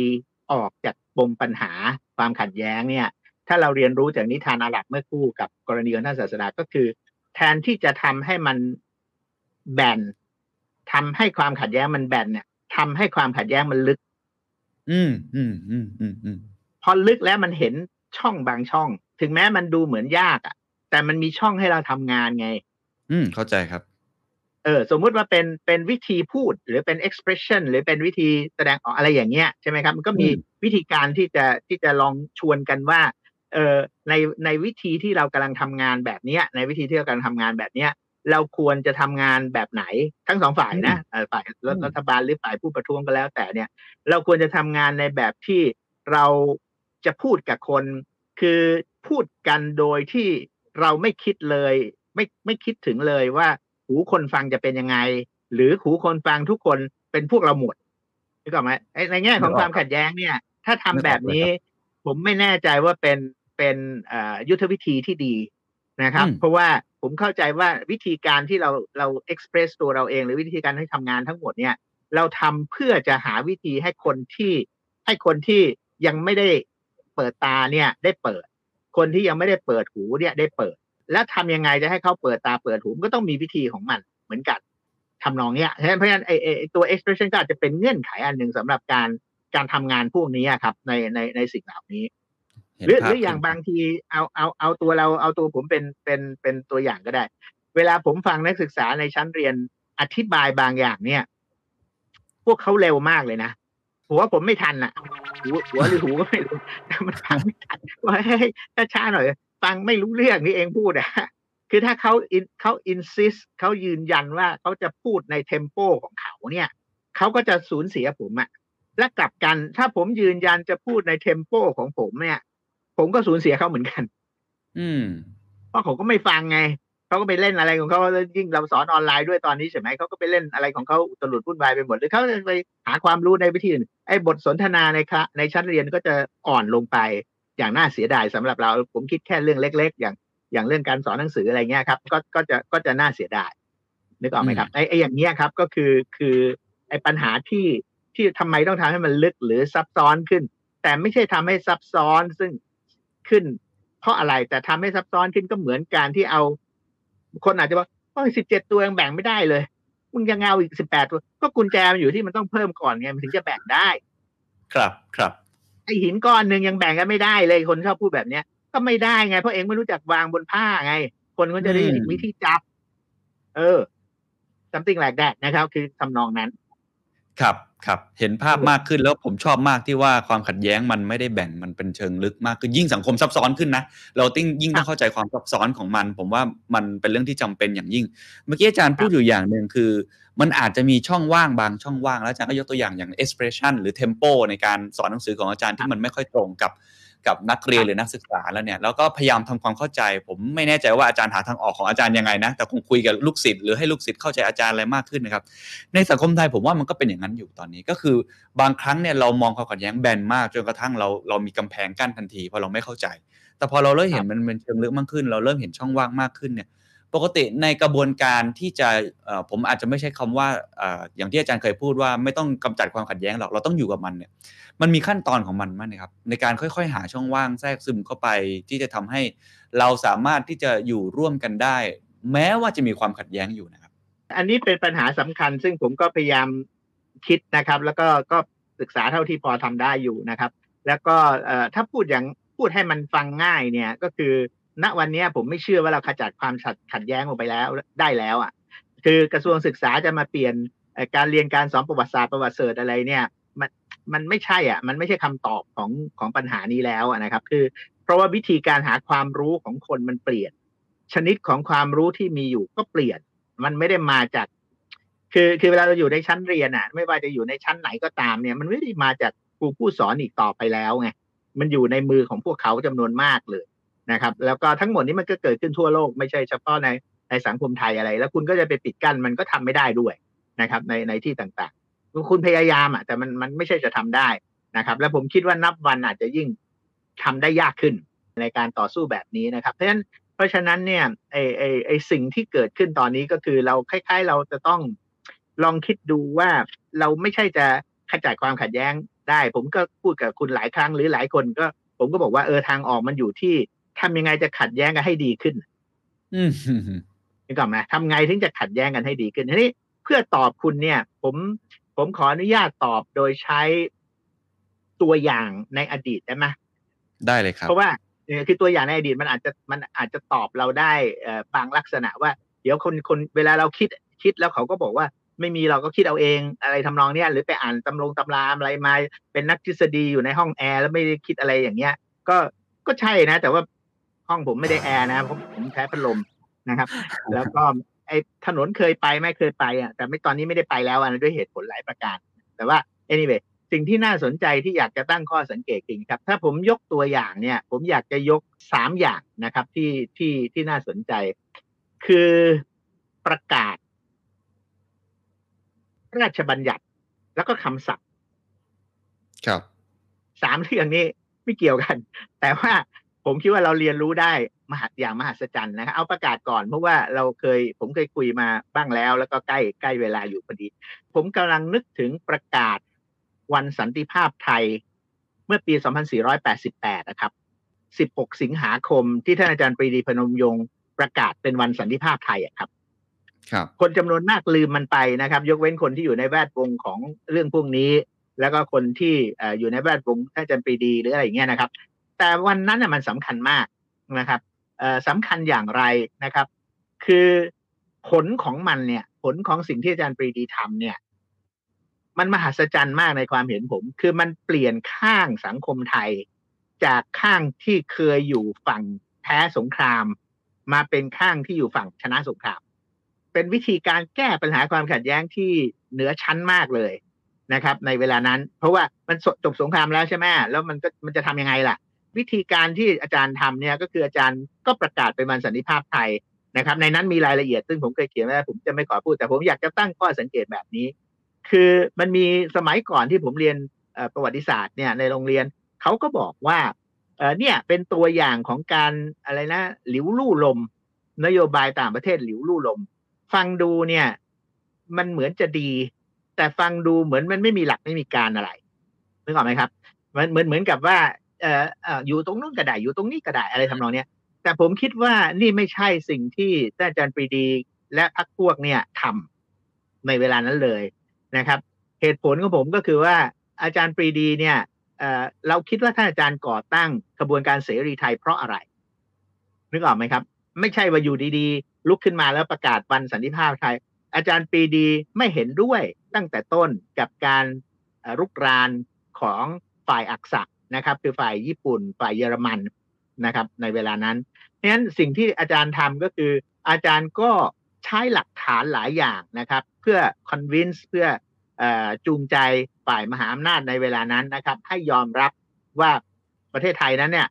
ออกจากปมปัญหาความขัดแย้งเนี่ย ถ้าเราเรียนรู้จากนิทานอาหรับเมื่อคู่กับกรณีของท่านศาสดาก็คือ แทนที่จะทำให้มันแบนทำให้ความขัดแย้งมันแบนเนี่ยทำให้ความขัดแย้งมันลึก อืมอืมอืมอืมอืมพอลึกแล้วมันเห็นช่องบางช่อง ถึงแม้มันดูเหมือนยากอะ แต่มันมีช่องให้เราทำงานไง อืมเข้าใจครับ เออสมมุติว่าเป็นเป็นวิธีพูดหรือเป็น expression หรือเป็นวิธีแสดงออกอะไรอย่างเงี้ยใช่ไหมครับ มันก็มีอืมวิธีการที่จะที่จะลองชวนกันว่าเออในในวิธีที่เรากำลังทำงานแบบเนี้ย ในวิธีที่เรากำลังทำงานแบบเนี้ย เราควรจะทำงานแบบไหนทั้งสองฝ่ายนะเอ่อฝ่ายรัฐอืมรัฐบาลหรือฝ่ายผู้ประท้วงก็แล้วแต่เนี่ย เราควรจะทำงานในแบบที่เราจะพูดกับคนคือพูดกันโดยที่เราไม่คิดเลย ไม่ไม่คิดถึงเลยว่า หูคนฟังจะเป็นยังไง หรือหูคนฟังทุกคนเป็นพวกเราหมดนึกออกไหมไอ้ในแง่ของนึกออกความขัดแย้งเนี่ย ถ้าทำนึกออกแบบนี้เลยครัผมไม่แน่ใจว่าเป็นเป็นเอ่อยุทธวิธีที่ดีนะครับอืมเพราะว่าผมเข้าใจว่าวิธีการที่เราเราเอ็กซ์เพรสตัวเราเอง หรือวิธีการให้ทำงานทั้งหมดเนี่ย เราทำเพื่อจะหาวิธีให้คนที่ให้คนที่ยังไม่ได้เปิดตาเนี่ยได้เปิด คนที่ยังไม่ได้เปิดหูเนี่ยได้เปิด แล้วทำยังไงจะให้เขาเปิดตาเปิดหูมันก็ต้องมีวิธีของมันเหมือนกันทำนองเนี้ยเพราะฉะนั้นไอ้ไอ้ตัว expression ก็อาจจะเป็นเงื่อนไขอันหนึ่งสำหรับการการทำงานพวกนี้ครับ ในในในสิ่งเหล่านี้หรือหรืออย่างบางทีเอาเอาเอาตัวเราเอาตัวผมเป็นเป็นเป็นตัวอย่างก็ได้ เวลาผมฟังนักศึกษาในชั้นเรียนอธิบายบางอย่างเนี่ย พวกเขาเร็วมากเลยนะหัวผมไม่ทันอะหัวหัวหรือหูก็ไม่รู้แต่มันฟังไม่ทันว่าให้ช้าๆหน่อย ฟังไม่รู้เรื่องนี่เองพูดอะคือถ้าเขาอินเขาอินซิสเขายืนยันว่าเขาจะพูดในเทมโปของเขาเนี่ยเขาก็จะสูญเสียผมอะและกลับกันถ้าผมยืนยันจะพูดในเทมโปของผมเนี่ย ผมก็สูญเสียเขาเหมือนกัน อืม เพราะเขาก็ไม่ฟังไงเขาก็ไปเล่นอะไรของเขายิ่งเราสอนออนไลน์ด้วยตอนนี้ใช่ไหมเขาก็ไปเล่นอะไรของเขาตลุดวุ่นวายไปหมดหรือเขาจะไปหาความรู้ในวิธีอื่นไอ้บทสนทนาในคในชั้นเรียนก็จะอ่อนลงไป อย่างน่าเสียดายสำหรับเราผมคิดแค่เรื่องเล็ก ๆ อย่างอย่างเรื่องการสอนหนังสืออะไรเงี้ยครับ ก็ก็จะก็จะน่าเสียดาย นึกออกไหมครับไอ้ไอ้อย่างเงี้ยครับก็คือคือไอ้ปัญหาที่ที่ทำไมต้องทำให้มันลึกหรือซับซ้อนขึ้น แต่ไม่ใช่ทำให้ซับซ้อนซึ่งขึ้น เพราะอะไรแต่ทำให้ซับซ้อนขึ้นก็เหมือนการที่เอา คนอาจจะบอกโอ้ยสิบเจ็ดตัวยังแบ่งไม่ได้เลยมึงยังเอาอีกสิบแปดตัว ก็กุญแจมันอยู่ที่มันต้องเพิ่มก่อนไงมันถึงจะแบ่งได้ ครับครับไอ หินก้อนหนึ่งยังแบ่งกันไม่ได้เลยคนชอบพูดแบบเนี้ย ก็ไม่ได้ไง เพราะเองไม่รู้จักวางบนผ้าไง คนก็จะได้อืมวิธีจับ เออ something like that นะครับ คือทำนองนั้น ครับ ครับเห็นภาพมากขึ้นแล้วผมชอบมากที่ว่าความขัดแย้งมันไม่ได้แบ่งมันเป็นเชิงลึกมากขึ้นยิ่งสังคมซับซ้อนขึ้นนะเราติ้งยิ่งต้องเข้าใจความซับซ้อนของมัน ผมว่ามันเป็นเรื่องที่จำเป็นอย่างยิ่ง เมื่อกี้อาจารย์พูดอยู่อย่างหนึ่งคือ มันอาจจะมีช่องว่างบางช่องว่างแล้วอาจารย์ก็ยกตัวอย่างอย่าง expression หรือ tempo ในการสอนหนังสือของอาจารย์ที่มันไม่ค่อยตรงกับ กับนักเรียนหรือนักศึกษาแล้วเนี่ยแล้วก็พยายามทำความเข้าใจ ผมไม่แน่ใจว่าอาจารย์หาทางออกของอาจารย์ยังไงนะแต่คงคุยกับลูกศิษย์หรือให้ลูกศิษย์เข้าใจอาจารย์อะไรมากขึ้นนะครับในสังคมไทยผมว่ามันก็เป็นอย่างนั้นอยู่ตอนนี้ก็คือบางครั้งเนี่ยเรามองความขัดแย้งแบนมากจนกระทั่งเราเรามีกำแพงกั้นทันทีเพราะเราไม่เข้าใจ แต่พอเราเริ่มเห็นมันเป็นเชิงลึกมากขึ้น เราเริ่มเห็นช่องว่างมากขึ้นเนี่ย ปกติในกระบวนการที่จะผมอาจจะไม่ใช้คำว่าออย่างที่อาจารย์เคยพูดว่าไม่ต้องกำจัดความขัดแย้งหรอกเราต้องอยู่กับมันเนี่ยมันมีขั้นตอนของมันมั้ยนะครับในการค่อยๆ หาช่องว่างแทรกซึมเข้าไปที่จะทำให้เราสามารถที่จะอยู่ร่วมกันได้ แม้ว่าจะมีความขัดแย้งอยู่นะครับ อันนี้เป็นปัญหาสำคัญ ซึ่งผมก็พยายามคิดนะครับ แล้วก็ก็ศึกษาเท่าที่พอทำได้อยู่นะครับ แล้วก็ถ้าพูดอย่างพูดให้มันฟังง่ายเนี่ยก็คือ ณวันนี้ผมไม่เชื่อว่าเราขจัดความขัดขัดแย้งออกไปแล้วได้แล้วอะคือกระทรวงศึกษาจะมาเปลี่ยนการเรียนการสอนประวัติศาสตร์ประวัติศาสตร์อะไรเนี่ยมันมันไม่ใช่อะมันไม่ใช่คำตอบของของปัญหานี้แล้วนะครับ คือ เพราะว่าวิธีการหาความรู้ของคนมันเปลี่ยน ชนิดของความรู้ที่มีอยู่ก็เปลี่ยน มันไม่ได้มาจาก คือคือเวลาเราอยู่ในชั้นเรียนอะ ไม่ว่าจะอยู่ในชั้นไหนก็ตามเนี่ย มันไม่ได้มาจากครูผู้สอนอีกต่อไปแล้วไงมันอยู่ในมือของพวกเขาจำนวนมากเลย นะครับแล้วก็ทั้งหมดนี้มันก็เกิดขึ้นทั่วโลกไม่ใช่เฉพาะในในสังคมไทยอะไร แล้วคุณก็จะไปปิดกั้นมันก็ทำไม่ได้ด้วยนะครับในในที่ต่างๆ คุณพยายามอะแต่มันมันไม่ใช่จะทำได้นะครับ แล้วผมคิดว่านับวันอาจจะยิ่งทำได้ยากขึ้นในการต่อสู้แบบนี้นะครับ เพราะฉะนั้นเพราะฉะนั้นเนี่ยไอไอไอสิ่งที่เกิดขึ้นตอนนี้ก็คือเราคล้าย ๆ เราจะต้องลองคิดดูว่าเราไม่ใช่จะขจัดความขัดแย้งได้ ผมก็พูดกับคุณหลายครั้งหรือหลายคนก็ ผมก็บอกว่าเออทางออกมันอยู่ที่ ทำยังไงจะขัดแย้งกันให้ดีขึ้น อืมนึกออกไหมทำไงถึงจะขัดแย้งกันให้ดีขึ้นทีนี้เพื่อตอบคุณเนี่ย ผมผมขออนุญาตตอบโดยใช้ตัวอย่างในอดีตได้ไหมได้เลยครับ เพราะว่าเอ่อคือตัวอย่างในอดีตมันอาจจะมันอาจจะตอบเราได้เอ่อบางลักษณะว่า เดี๋ยวคนคนเวลาเราคิดคิดแล้วเขาก็บอกว่าไม่มีเราก็คิดเอาเองอะไรทำนองเนี้ยหรือไปอ่านตำรงตำราอะไรมาเป็นนักทฤษฎีอยู่ในห้องแอร์แล้วไม่ได้คิดอะไรอย่างเงี้ย ก็ก็ใช่นะ แต่ว่า ห้องผมไม่ได้แอร์นะเพราะผมใช้พัดลมนะครับ แล้วก็ไอ้ถนนเคยไปไหม่เคยไปอะแต่ไม่ตอนนี้ไม่ได้ไปแล้วอะด้วยเหตุผลหลายประการ แต่ว่า anyway สิ่งที่น่าสนใจที่อยากจะตั้งข้อสังเกตจริงครับ ถ้าผมยกตัวอย่างเนี่ย ผมอยากจะยกสามอย่างนะครับ ที่ที่ที่น่าสนใจ คือประกาศราชบัญญัติ แล้วก็คำศัพท์ ครับสามเรื่องนี้ไม่เกี่ยวกัน แต่ว่า ผมคิดว่าเราเรียนรู้ได้มหัศอย่างมหัศจรรย์นะครับเอาประกาศก่อนเพราะว่าเราเคยผมเคยคุยมาบ้างแล้ว แล้วก็ใกล้ใกล้เวลาอยู่พอดี ผมกำลังนึกถึงประกาศวันสันติภาพไทย เมื่อปี 2488 นะครับ 16 สิงหาคมที่ท่านอาจารย์ปรีดีพนมยงค์ประกาศเป็นวันสันติภาพไทยอะครับ ครับ คนจำนวนมากลืมมันไปนะครับ ยกเว้นคนที่อยู่ในแวดวงของเรื่องพวกนี้ แล้วก็คนที่เอ่ออยู่ในแวดวงท่านอาจารย์ปรีดีหรืออะไรอย่างเงี้ยนะครับ แต่วันนั้นน่ะมันสำคัญมากนะครับเอ่อสำคัญอย่างไรนะครับ คือผลของมันเนี่ย ผลของสิ่งที่อาจารย์ปรีดีทำเนี่ย มันมหัศจรรย์มากในความเห็นผม คือมันเปลี่ยนข้างสังคมไทย จากข้างที่เคยอยู่ฝั่งแพ้สงคราม มาเป็นข้างที่อยู่ฝั่งชนะสงคราม เป็นวิธีการแก้ปัญหาความขัดแย้งที่เหนือชั้นมากเลยนะครับ ในเวลานั้น เพราะว่ามันจบสงครามแล้วใช่ไหมแล้วมันก็มันจะทำยังไงล่ะ วิธีการที่อาจารย์ทำเนี่ยก็คืออาจารย์ก็ประกาศเป็นวันสันติภาพไทยนะครับ ในนั้นมีรายละเอียดซึ่งผมเคยเขียนไว้ผมจะไม่ขอพูดแต่ผมอยากจะตั้งข้อสังเกตแบบนี้ คือมันมีสมัยก่อนที่ผมเรียนประวัติศาสตร์เนี่ยในโรงเรียนเขาก็บอกว่าเออเนี่ยเป็นตัวอย่างของการอะไรนะหลิวลู่ลม นโยบายต่างประเทศหลิวลู่ลม ฟังดูเนี่ย มันเหมือนจะดี แต่ฟังดูเหมือนมันไม่มีหลักไม่มีการอะไรนึกออกไหมครับมันเหมือนเหมือนกับว่า เอ่อเอ่ออยู่ตรงนู้นก็ได้อยู่ตรงนี้ก็ได้อะไรทำนองเนี้ยแต่ผมคิดว่านี่ไม่ใช่สิ่งที่ท่านอาจารย์ปรีดีและพรรคพวกเนี่ยทำในเวลานั้นเลยนะครับ เหตุผลของผมก็คือว่าอาจารย์ปรีดีเนี่ยเอ่อเราคิดว่าท่านอาจารย์ก่อตั้งกระบวนการเสรีไทยเพราะอะไร นึกออกไหมครับ ไม่ใช่ว่าอยู่ดีๆ ลุกขึ้นมาแล้วประกาศวันสันติภาพไทย อาจารย์ปรีดีไม่เห็นด้วยตั้งแต่ต้นกับการเอ่อรุกรานของฝ่ายอักษะ นะครับ คือฝ่ายญี่ปุ่น ฝ่ายเยอรมันนะครับ ในเวลานั้นเพราะฉะนั้นสิ่งที่อาจารย์ทำก็คืออาจารย์ก็ใช้หลักฐานหลายอย่างนะครับ เพื่อ convince เพื่อเออจูงใจฝ่ายมหาอำนาจในเวลานั้นนะครับ ให้ยอมรับว่าประเทศไทยนั้นเนี่ย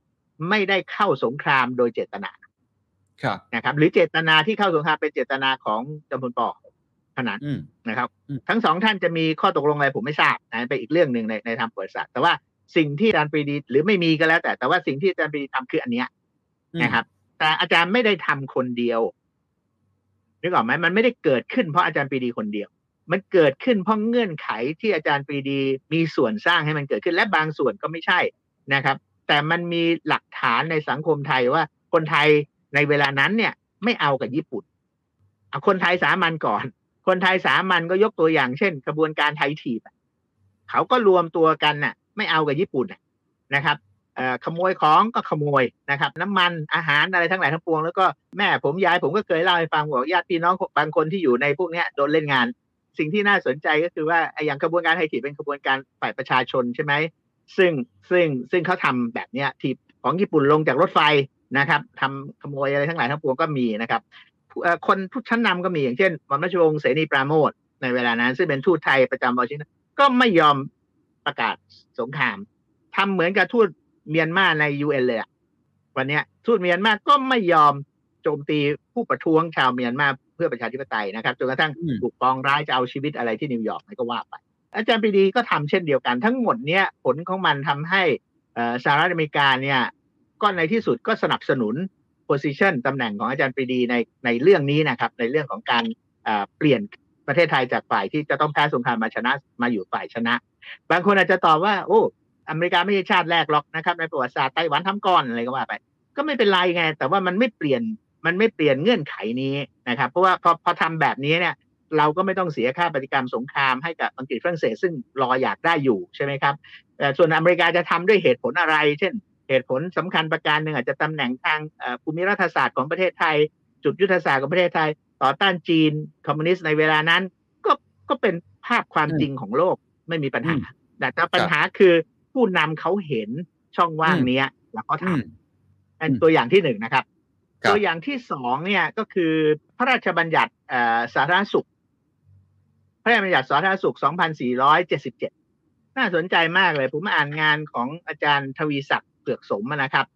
ไม่ได้เข้าสงครามโดยเจตนาครับนะครับ หรือเจตนาที่เข้าสงครามเป็นเจตนาของจอมพลปเท่านั้นอืมนะครับอืมทั้งสองท่านจะมีข้อตกลงอะไรผมไม่ทราบนะเป็นอีกเรื่องหนึ่งในในทางประวัติศาสตร์แต่ว่า สิ่งที่อาจารย์ปรีดีหรือไม่มีก็แล้ว แต่แต่ว่าสิ่งที่อาจารย์ปรีดีทำคืออันเนี้ยนะครับ แต่อาจารย์ไม่ได้ทำคนเดียวนึกออกไหมมันไม่ได้เกิดขึ้นเพราะอาจารย์ปรีดีคนเดียว มันเกิดขึ้นเพราะเงื่อนไขที่อาจารย์ปรีดีมีส่วนสร้างให้มันเกิดขึ้นและบางส่วนก็ไม่ใช่นะครับ แต่มันมีหลักฐานในสังคมไทยว่าคนไทยในเวลานั้นเนี่ย ไม่เอากับญี่ปุ่นเอาคนไทยสามัญก่อน คนไทยสามัญก็ยกตัวอย่างเช่น กระบวนการไทยถีบอะเขาก็รวมตัวกันน่ะ ไม่เอากับญี่ปุ่นนะครับขโมยของก็ขโมยนะครับ น้ำมันอาหารอะไรทั้งหลายทั้งปวงแล้วก็แม่ผมยายผมก็เคยเล่าให้ฟังบอกญาติพี่น้องบางคนที่อยู่ในพวกนี้โดนเล่นงาน สิ่งที่น่าสนใจก็คือว่าไอ้อย่างกระบวนการไทยถีเป็นกระบวนการฝ่ายประชาชนใช่ไหมซึ่งซึ่งซึ่งเขาทำแบบเนี้ยถีบของญี่ปุ่นลงจากรถไฟนะครับทำขโมยอะไรทั้งหลายทั้งปวงก็มีนะครับคนผู้ชั้นนำก็มีอย่างเช่นหม่อมราชวงศ์เสนีปราโมทในเวลานั้น ซึ่งเป็นทูตไทยประจำวอชิงตันก็ไม่ยอม ประกาศสงครามทำเหมือนกับทูตเมียนมาในยูเอ็นเลยอะวันเนี้ยทูตเมียนมาก็ไม่ยอมโจมตีผู้ประท้วงชาวเมียนมาเพื่อประชาธิปไตยนะครับจนกระทั่งอืมถูกปองร้ายจะเอาชีวิตอะไรที่นิวยอร์กอะไรก็ว่าไป อาจารย์ปรีดีก็ทำเช่นเดียวกัน ทั้งหมดเนี้ยผลของมันทำให้เอ่อสหรัฐอเมริกาเนี่ยก็ในที่สุดก็สนับสนุน position ตำแหน่งของอาจารย์ปรีดีในในเรื่องนี้นะครับในเรื่องของการเอ่อเปลี่ยนประเทศไทยจากฝ่ายที่จะต้องแพ้สงครามมาชนะมาอยู่ฝ่ายชนะ บางคนอาจจะตอบว่า โอ้อเมริกาไม่ใช่ชาติแรกหรอกนะครับ ในประวัติศาสตร์ไต้หวันทำก่อนอะไรก็ว่าไป ก็ไม่เป็นไรไง แต่ว่ามันไม่เปลี่ยนมันไม่เปลี่ยนเงื่อนไขนี้นะครับ เพราะว่าพอพอทำแบบนี้เนี่ย เราก็ไม่ต้องเสียค่าปฏิกรรมสงครามให้กับอังกฤษฝรั่งเศสซึ่งรออยากได้อยู่ใช่ไหมครับส่วนอเมริกาจะทำด้วยเหตุผลอะไร เช่น เหตุผลสำคัญประการหนึ่งอาจจะตำแหน่งทางภูมิรัฐศาสตร์ของประเทศไทย จุดยุทธศาสตร์ของประเทศไทย ต่อต้านจีนคอมมิวนิสต์ในเวลานั้น ก็ก็เป็นภาพความจริงของโลก ไม่มีปัญหา แต่ถ้าปัญหาคือผู้นำเขาเห็นช่องว่างเนี้ย แล้วเขาทอืมำอันตัวอย่างที่หนึ่งนะครับครับ ตัวอย่างที่สองเนี่ยก็คือพระราชบัญญัติเอ่อสาธารณสุข พระราชบัญญัติสาธารณสุข 2477 น่าสนใจมากเลย ผมอ่านงานของอาจารย์ทวีศักดิ์เปลือกสมนะครับ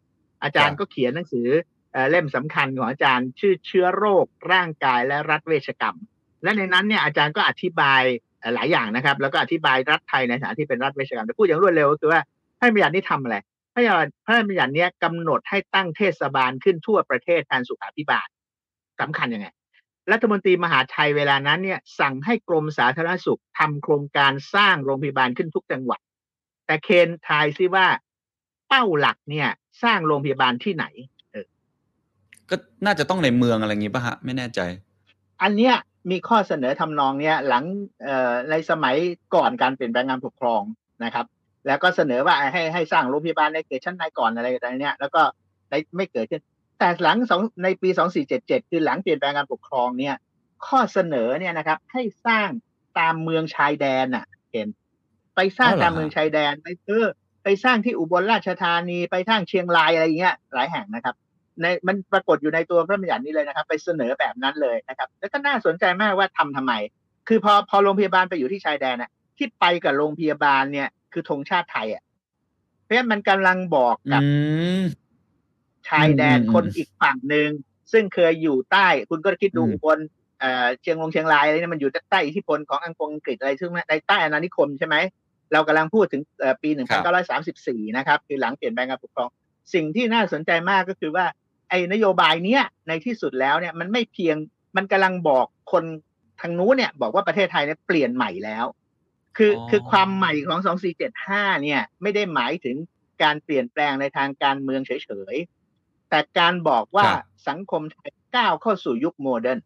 อาจารย์ก็เขียนหนังสือเอ่อเล่มสำคัญของอาจารย์ชื่อเชื้อโรคร่างกายและรัฐเวชกรรม และในนั้นเนี่ยอาจารย์ก็อธิบายเอ่อ หลายอย่างนะครับ แล้วก็อธิบายรัฐไทยในฐานะที่เป็นรัฐเวชกรรมแต่พูดอย่างรวดเร็วก็คือว่าพระราชบัญญัตินี้ทำอะไรพระราชบัญญัติพระราชบัญญัตินี้ยกำหนดให้ตั้งเทศบาลขึ้นทั่วประเทศแทนสุขาภิบาลสำคัญยังไงรัฐมนตรีมหาไทยเวลานั้นเนี่ยสั่งให้กรมสาธารณสุขทำโครงการสร้างโรงพยาบาลขึ้นทุกจังหวัด แต่เคนทายซิว่าเป้าหลักเนี่ย สร้างโรงพยาบาลที่ไหนก็น่าจะต้องในเมืองอะไรอย่างงี้ป่ะฮะ ไม่แน่ใจ อันเนี้ย มีข้อเสนอทำนองเนี้ยหลังในสมัยก่อนการเปลี่ยนแปลงการปกครองนะครับ แล้วก็เสนอว่าให้ให้สร้างโรงพยาบาลในเขตชั้นในก่อนอะไรอะไรเนี้ยแล้วก็ไม่เกิดขึ้น แต่หลังสองในปี2477คือหลังเปลี่ยนแปลงการปกครองเนี่ยข้อเสนอเนี่ยนะครับ ให้สร้างตามเมืองชายแดนน่ะ เห็น ไปสร้างตามเมืองชายแดนไปเออไปสร้างที่อุบลราชธานีไปทางเชียงรายอะไรเงี้ยหลายแห่งนะครับ ในมันปรากฏอยู่ในตัวพระบัญญัตินี้เลยนะครับ ไปเสนอแบบนั้นเลยนะครับ แล้วก็น่าสนใจมากว่าทำทำไม คือพอพอโรงพยาบาลไปอยู่ที่ชายแดนน่ะ ที่ไปกับโรงพยาบาลเนี่ย คือธงชาติไทยอะเพราะฉะนั้นมันกำลังบอกกับอืมชายแดนอืมอืมคนอีกฝั่งหนึ่งซึ่งเคยอยู่ใต้ คุณก็คิดดูอืมอุบลเอ่อเชียงรงเชียงรายอะไรเนี่ยมันอยู่ใต้อิทธิพลของอังกฤษอังกฤษอะไรซึ่งในใต้อาณานิคมใช่ไหมเรากำลังพูดถึงเอ่อปี 1934 นะครับ คือหลังเปลี่ยนแปลงการปกครอง สิ่งที่น่าสนใจมากก็คือว่า ไอ้นโยบายเนี้ยในที่สุดแล้วเนี่ยมันไม่เพียงมันกำลังบอกคนทางนู้นเนี่ย บอกว่าประเทศไทยเนี่ยเปลี่ยนใหม่แล้ว คือออคือความใหม่ของ2475เนี่ย ไม่ได้หมายถึงการเปลี่ยนแปลงในทางการเมืองเฉยๆ แต่การบอกว่าครับสังคมไทยก้าวเข้าสู่ยุค modern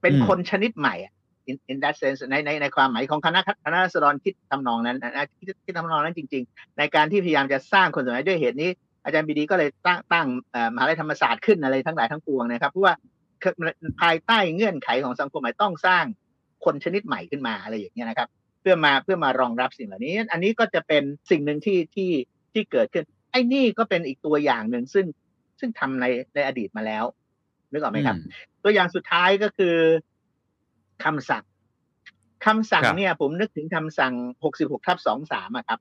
เป็นอืมคนชนิดใหม่อะ in in that sense ในในในความหมายของคณะคณะรัษฎรคิดทำนองนั้นนะคิดคิดทำนองนั้นจริง ๆ ในการที่พยายามจะสร้างคนสมัยด้วยเหตุนี้ อาจารย์ปรีดีก็เลยตั้งตั้งเอ่อมหาลัยธรรมศาสตร์ขึ้นอะไรทั้งหลายทั้งปวงนะครับเพราะว่าภายใต้เงื่อนไขของสังคมใหม่ต้องสร้างคนชนิดใหม่ขึ้นมาอะไรอย่างเงี้ยนะครับ เพื่อมาเพื่อมารองรับสิ่งเหล่านี้ อันนี้ก็จะเป็นสิ่งหนึ่งที่ที่ที่เกิดขึ้น ไอ้นี่ก็เป็นอีกตัวอย่างหนึ่งซึ่งซึ่งทำในในอดีตมาแล้วนึกออกไหมครับ ตัวอย่างสุดท้ายก็คือคำสั่งคำสั่งครับเนี่ย ผมนึกถึงคำสั่ง66ทับ23อะครับ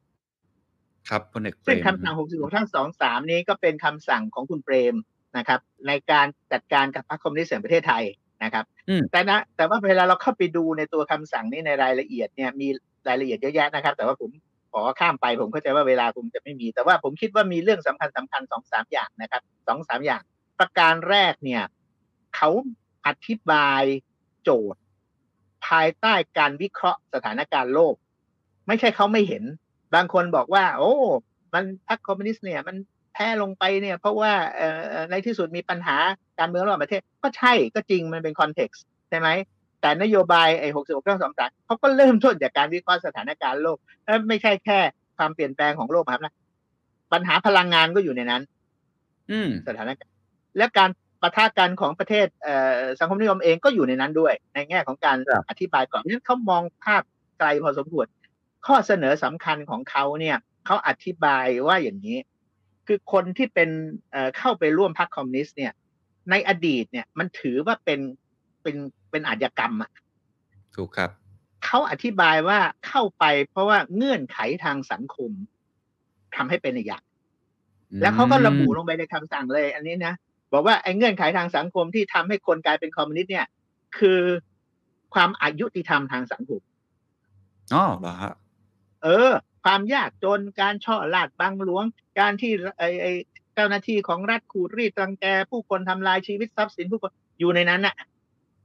ครับพลเอกเปรซึ่งมคำสั่ง 66ทับ23 นี้ก็เป็นคำสั่งของคุณเปรมนะครับ ในการจัดการกับพรรคคอมมิวนิสต์แห่งประเทศไทยนะครับอืมแต่นะแต่ว่าเวลาเราเข้าไปดูในตัวคำสั่งนี้ในรายละเอียดเนี่ยมีรายละเอียดเยอะแยะนะครับ แต่ว่าผมขอข้ามไปผมเข้าใจว่าเวลาคงจะไม่มี แต่ว่าผมคิดว่ามีเรื่องสำคัญสำคัญสองสามอย่างนะครับสองสามอย่าง ประการแรกเนี่ยเขาอธิบายโจทย์ ภายใต้การวิเคราะห์สถานการณ์โลก ไม่ใช่เขาไม่เห็น บางคนบอกว่า โอ้ มันพรรคคอมมิวนิสต์เนี่ยมันแพ้ลงไปเนี่ย เพราะว่าเอ่อในที่สุดมีปัญหาการเมืองระหว่างประเทศ ก็ใช่ก็จริงมันเป็นคอนเท็กซ์ใช่ไหมแต่นโยบายไอ้หกสิบหกเรื่องสองสามเขาก็เริ่มต้นจากการวิเคราะห์สถานการณ์โลกเอ้ยไม่ใช่แค่ความเปลี่ยนแปลงของโลกครับนะปัญหาพลังงานก็อยู่ในนั้น อืมสถานการณ์ และการปะทะกันของประเทศเอ่อสังคมนิยมเองก็อยู่ในนั้นด้วย ในแง่ของการครับอธิบายก่อนเพราะฉะนั้นเขามองภาพไกลพอสมควร ข้อเสนอสำคัญของเขาเนี่ยเขาอธิบายว่าอย่างนี้ คือคนที่เป็นเอ่อเข้าไปร่วมพรรคคอมมิวนิสต์เนี่ย ในอดีตเนี่ยมันถือว่าเป็นเป็นเป็นอาชญากรรมอะถูกครับเขาอธิบายว่าเข้าไปเพราะว่าเงื่อนไขทางสังคมทำให้เป็นอีกอย่าง แล้วเขาก็ระบุลงไปในคำสั่งเลย อันนี้นะบอกว่าไอ้เงื่อนไขทางสังคมที่ทำให้คนกลายเป็นคอมมิวนิสต์เนี่ย คือความอายุติธรรมทางสังคมอ๋อเหรอฮะ เออ ความยากจนการช่อลาดบังหลวง การที่ไอ้ไอ้เจ้าหน้าที่ของรัฐขูดรีดรังแก ผู้คนทำลายชีวิตทรัพย์สินผู้คนอยู่ในนั้นน่ะ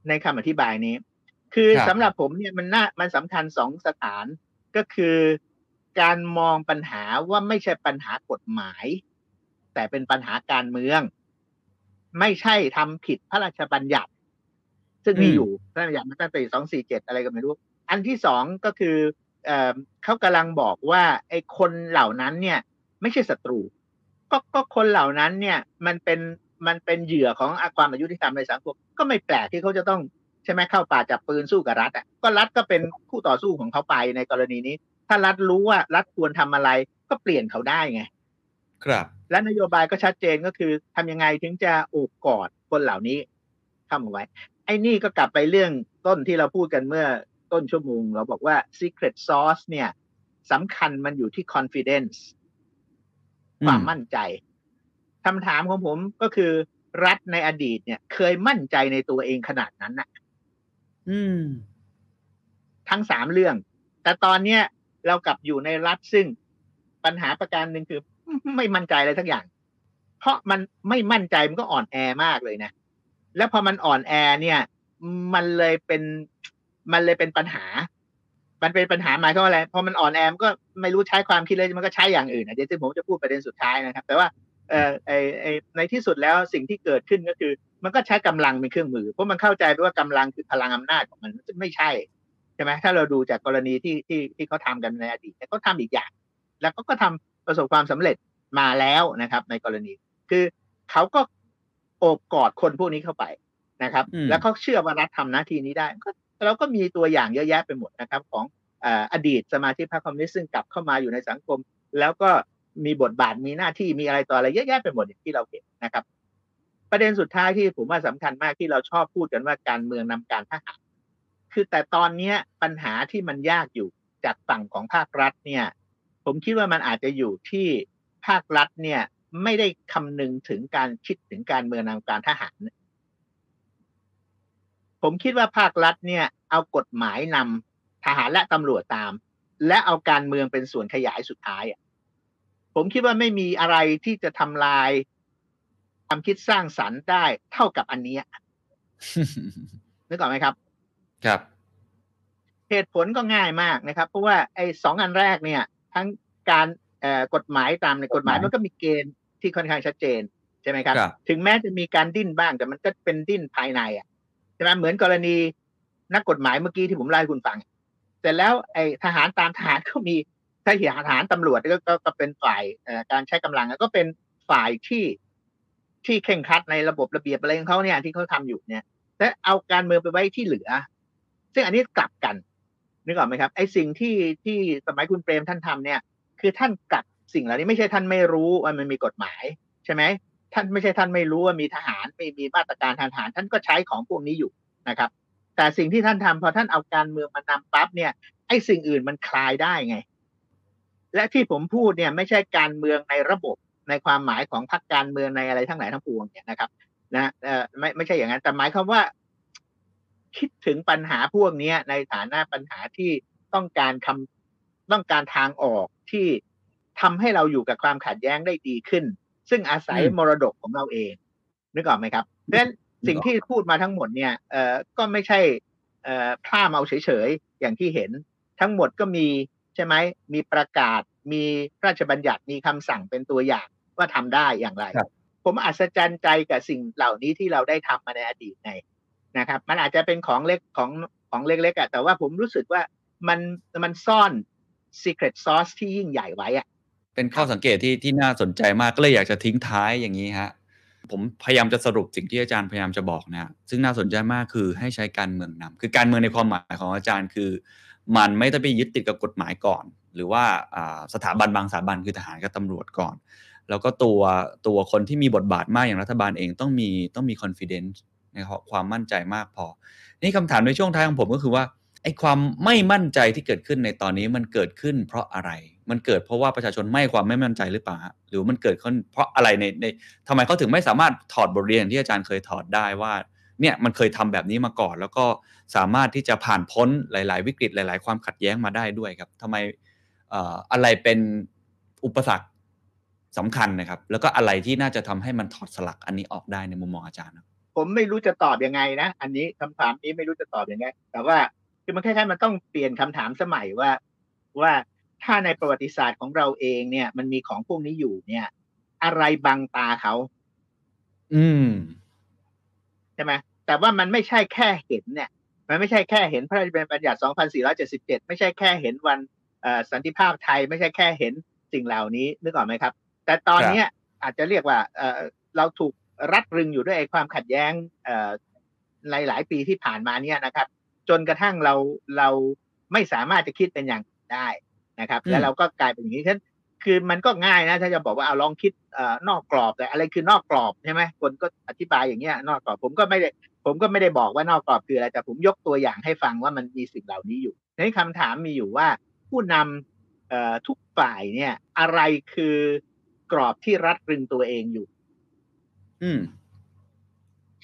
ในคำอธิบายนี้ คือครับสำหรับผมเนี่ยมันน่ามันสำคัญสองสถานก็คือการมองปัญหาว่าไม่ใช่ปัญหากฎหมาย แต่เป็นปัญหาการเมือง ไม่ใช่ทำผิดพระราชบัญญัติ ซึ่งมีอืมอยู่พระราชบัญญัติมาตั้งแต่สองสี่เจ็ดอะไรก็ไม่รู้ อันที่สองก็คือ เอ่อเขากำลังบอกว่าไอ้คนเหล่านั้นเนี่ย ไม่ใช่ศัตรู ก็ก็คนเหล่านั้นเนี่ยมันเป็นมันเป็นเหยื่อของความอายุที่ทำในสังคมก็ไม่แปลกที่เขาจะต้องใช่ไหมเข้าป่าจับปืนสู้กับรัฐอะก็รัฐก็เป็นคู่ต่อสู้ของเขาไปในกรณีนี้ ถ้ารัฐรู้ว่ารัฐควรทำอะไรก็เปลี่ยนเขาได้ไง ครับ และนโยบายก็ชัดเจนก็คือทำยังไงถึงจะโอบกอดคนเหล่านี้เข้ามาไว้ ไอ้นี่ก็กลับไปเรื่องต้นที่เราพูดกันเมื่อ ต้นชั่วโมง เราบอกว่า secret sauce เนี่ยสำคัญมันอยู่ที่ confidence อืมความมั่นใจคำถามของผมก็คือรัฐในอดีตเนี่ย เคยมั่นใจในตัวเองขนาดนั้นนะอืม ทั้งสามเรื่อง แต่ตอนเนี้ยเรากลับอยู่ในรัฐซึ่งปัญหาประการหนึ่งคือ ไม่มั่นใจอะไรทั้งอย่าง เพราะมันไม่มั่นใจมันก็อ่อนแอมากเลยนะ แล้วพอมันอ่อนแอเนี่ย มันเลยเป็น มันเลยเป็นปัญหา มันเป็นปัญหาหมายความว่าอะไรพอมันอ่อนแอมันก็ไม่รู้ใช้ความคิดเลยมันก็ใช้อย่างอื่นนะเดี๋ยวซึ่งผมจะพูดประเด็นสุดท้ายนะครับ แต่ว่าเอ่อไอไอในที่สุดแล้วสิ่งที่เกิดขึ้นก็คือ มันก็ใช้กำลังเป็นเครื่องมือ เพราะมันเข้าใจไปว่ากำลังคือพลังอำนาจของมันไม่ใช่ใช่ไหมถ้าเราดูจากกรณีที่ที่ที่เขาทำกันในอดีตเขาทำอีกอย่าง แล้วก็ก็ทำประสบความสำเร็จมาแล้วนะครับ ในกรณี คือเขาก็โอบกอดคนพวกนี้เข้าไปนะครับอืมแล้วเขาเชื่อว่ารัฐทำหน้าที่นี้ได้ก็ เราก็มีตัวอย่างเยอะแยะไปหมดนะครับของอดีตสมาชิกพรรคคอมมิวนิสต์ซึ่งกลับเข้ามาอยู่ในสังคม แล้วก็มีบทบาทมีหน้าที่มีอะไรต่ออะไรเยอะแยะไปหมดอย่างที่เราเห็นนะครับ ประเด็นสุดท้ายที่ผมว่าสำคัญมากที่เราชอบพูดกันว่าการเมืองนำการทหารคือแต่ตอนเนี้ปัญหาที่มันยากอยู่จากฝั่งของภาครัฐเนี่ย ผมคิดว่ามันอาจจะอยู่ที่ภาครัฐเนี่ยไม่ได้คำนึงถึงการคิดถึงการเมืองนำการทหาร ผมคิดว่าภาครัฐเนี่ย เอากฎหมายนำทหารและตำรวจตาม และเอาการเมืองเป็นส่วนขยายสุดท้ายอะผมคิดว่าไม่มีอะไรที่จะทำลายความคิดสร้างสรรค์ได้เท่ากับอันเนี้ยนึกออกไหมครับ ครับ เหตุผลก็ง่ายมากนะครับ เพราะว่าไอ้สองอันแรกเนี่ย ทั้งการเอ่อกฎหมายตามในกฎหมายกฎหมายมันก็มีเกณฑ์ที่ค่อนข้างชัดเจนใช่ไหมครับครับ ถึงแม้จะมีการดิ้นบ้างแต่มันก็เป็นดิ้นภายในอะ ใช่ไหมเหมือนกรณีนักกฎหมายเมื่อกี้ที่ผมเล่คุณฟัง เสร็จแล้วไอ้ทหารตามทหารก็มีถ้าทหารตำรวจก็ก็ก็เป็นฝ่ายการใช้กำลังก็เป็นฝ่ายที่ที่เข่งคัดในระบบระเบียบอะไรของเขาเนี่ยที่เขาทำอยู่เนี่ยและเอาการเมืองไปไว้ที่เหลือ ซึ่งอันนี้กลับกันนึกออกไหมครับไอ้สิ่งที่ที่สมัยคุณเปรมท่านทำเนี่ย คือท่านกลับสิ่งเหล่านี้ไม่ใช่ท่านไม่รู้ว่ามันมีกฎหมาย ใช่ไหม ท่านไม่ใช่ท่านไม่รู้ว่ามีทหารไม่มีมาตรการทางทหาร ท่านก็ใช้ของพวกนี้อยู่นะครับ แต่สิ่งที่ท่านทำพอท่านเอาการเมืองมานำปั๊บเนี่ยไอ้สิ่งอื่นมันคลายได้ไง และที่ผมพูดเนี่ยไม่ใช่การเมืองในระบบในความหมายของพรรคการเมืองในอะไรทั้งหลายทั้งปวงเนี่ยนะครับ นะเออไม่ไม่ใช่อย่างนั้นแต่หมายความว่า คิดถึงปัญหาพวกนี้ในฐานะปัญหาที่ต้องการคำต้องการทางออกที่ทำให้เราอยู่กับความขัดแย้งได้ดีขึ้น ซึ่งอาศัยอืมมรดกของเราเองนึกออกไหมครับเพราะฉะนั้นสิ่งที่พูดมาทั้งหมดเนี่ยเอ่อก็ไม่ใช่เอ่อพร่ามเอาเฉยๆอย่างที่เห็น ทั้งหมดก็มีใช่ไหมมีประกาศมีพระราชบัญญัติมีคำสั่งเป็นตัวอย่างว่าทำได้อย่างไรครับผมอัศจรรย์ใจกับสิ่งเหล่านี้ที่เราได้ทำมาในอดีตไงนะครับ มันอาจจะเป็นของเล็กของของเล็กๆอะแต่ว่าผมรู้สึกว่ามันมันซ่อน secret sauce ที่ยิ่งใหญ่ไว้อะ เป็นข้อสังเกตที่ที่น่าสนใจมากก็เลยอยากจะทิ้งท้ายอย่างนี้ฮะผมพยายามจะสรุปสิ่งที่อาจารย์พยายามจะบอกนะซึ่งน่าสนใจมากคือให้ใช้การเมืองนำคือการเมืองในความหมายของอาจารย์คือ มันไม่ต้องไปยึดติดกับกฎหมายก่อน หรือว่าสถาบันบางสถาบันคือทหารกับตำรวจก่อน แล้วก็ตัวตัวคนที่มีบทบาทมากอย่างรัฐบาลเองต้องมีต้องมี confidence นครับความมั่นใจมากพอ นี่คำถามในช่วงท้ายของผมก็คือว่า ไอ้ความไม่มั่นใจที่เกิดขึ้นในตอนนี้มันเกิดขึ้น เพราะอะไร มันเกิดเพราะว่าประชาชนไม่ความไม่มั่นใจหรือเปล่าหรือมันเกิดขึ้นเพราะอะไรในในทำไมเขาถึงไม่สามารถถอดบทเรียนที่อาจารย์เคยถอดได้ว่าเนี่ยมันเคยทำแบบนี้มาก่อน แล้วก็สามารถที่จะผ่านพ้นหลาย ๆ วิกฤตหลาย ๆ ความขัดแย้งมาได้ด้วยครับทำไมอ่ออะไรเป็นอุปสรรคสำคัญนะครับ แล้วก็อะไรที่น่าจะทำให้มันถอดสลักอันนี้ออกได้ในมุมมองอาจารย์ครับผมไม่รู้จะตอบยังไงนะ อันนี้คำถามนี้ไม่รู้จะตอบยังไง แต่ว่า คือมันคล้ายๆมันต้องเปลี่ยนคำถามสมัยว่าว่าถ้าในประวัติศาสตร์ของเราเองเนี่ย มันมีของพวกนี้อยู่เนี่ย อะไรบังตาเขา อืมใช่ไหมแต่ว่ามันไม่ใช่แค่เห็นเนี่ย มันไม่ใช่แค่เห็นพระราชบัญญัติ 2477 ไม่ใช่แค่เห็นวันเอ่อสันติภาพไทยไม่ใช่แค่เห็นสิ่งเหล่านี้นึกออกไหมครับ แต่ตอนเนี้ยอาจจะเรียกว่าเอ่อเราถูกรัดรึงอยู่ด้วยไอ้ความขัดแย้งเอ่อในหลายปีที่ผ่านมาเนี่ยนะครับ จนกระทั่งเราเราไม่สามารถจะคิดเป็นอย่างอื่นได้นะครับอืมแล้วเราก็กลายเป็นอย่างนี้ฉะนั้นคือมันก็ง่ายนะ ถ้าจะบอกว่าเอาลองคิดเอ่อนอกกรอบแต่อะไรคือนอกกรอบใช่ไหมคนก็อธิบายอย่างเงี้ยนอกกรอบผมก็ไม่ได้ผมก็ไม่ได้บอกว่านอกกรอบคืออะไรแต่ผมยกตัวอย่างให้ฟังว่ามันมีสิ่งเหล่านี้อยู่ในคำถามมีอยู่ว่าผู้นำเอ่อทุกฝ่ายเนี่ย อะไรคือกรอบที่รัดรึงตัวเองอยู่ อืม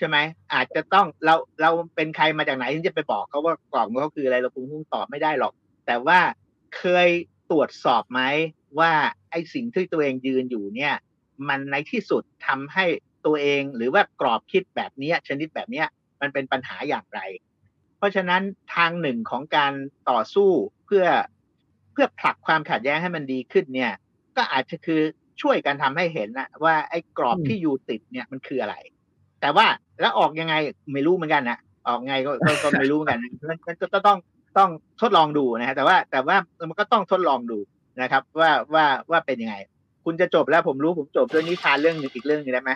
ใช่ไหมอาจจะต้องเราเราเป็นใครมาจากไหนที่จะไปบอกเขาว่ากรอบของเขาคืออะไรเราคงคงตอบไม่ได้หรอก แต่ว่าเคยตรวจสอบไหมว่าไอ้สิ่งที่ตัวเองยืนอยู่เนี่ย มันในที่สุดทำให้ตัวเองหรือว่ากรอบคิดแบบเนี้ยชนิดแบบเนี้ยมันเป็นปัญหาอย่างไร เพราะฉะนั้นทางหนึ่งของการต่อสู้เพื่อเพื่อผลักความขัดแย้งให้มันดีขึ้นเนี่ย ก็อาจจะคือช่วยกันทำให้เห็นนะว่าไอ้กรอบอืมที่อยู่ติดเนี่ยมันคืออะไร แต่ว่าแล้วออกยังไงไม่รู้เหมือนกันนะออกไงก็ก็ไม่รู้เหมือนกันมันมันก็ต้องต้องทดลองดูนะฮะแต่ว่าแต่ว่ามันก็ต้องทดลองดูนะครับ ว่าว่าว่าเป็นยังไง คุณจะจบแล้วผมรู้ผมจบด้วยนิทานเรื่องนึงอีกเรื่องนึงได้ไหม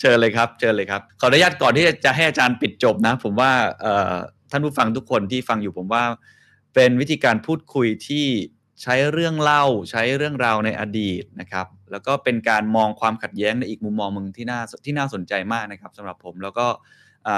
เชิญเลยครับเชิญเลยครับ ขออนุญาตก่อนที่จะให้อาจารย์ปิดจบนะ ผมว่าท่านผู้ฟังทุกคนที่ฟังอยู่ผมว่า เป็นวิธีการพูดคุยที่ ใช้เรื่องเล่าใช้เรื่องราวในอดีตนะครับ แล้วก็เป็นการมองความขัดแย้งในอีกมุมมองหนึ่งที่น่าที่น่าสนใจมากนะครับสำหรับผมแล้วก็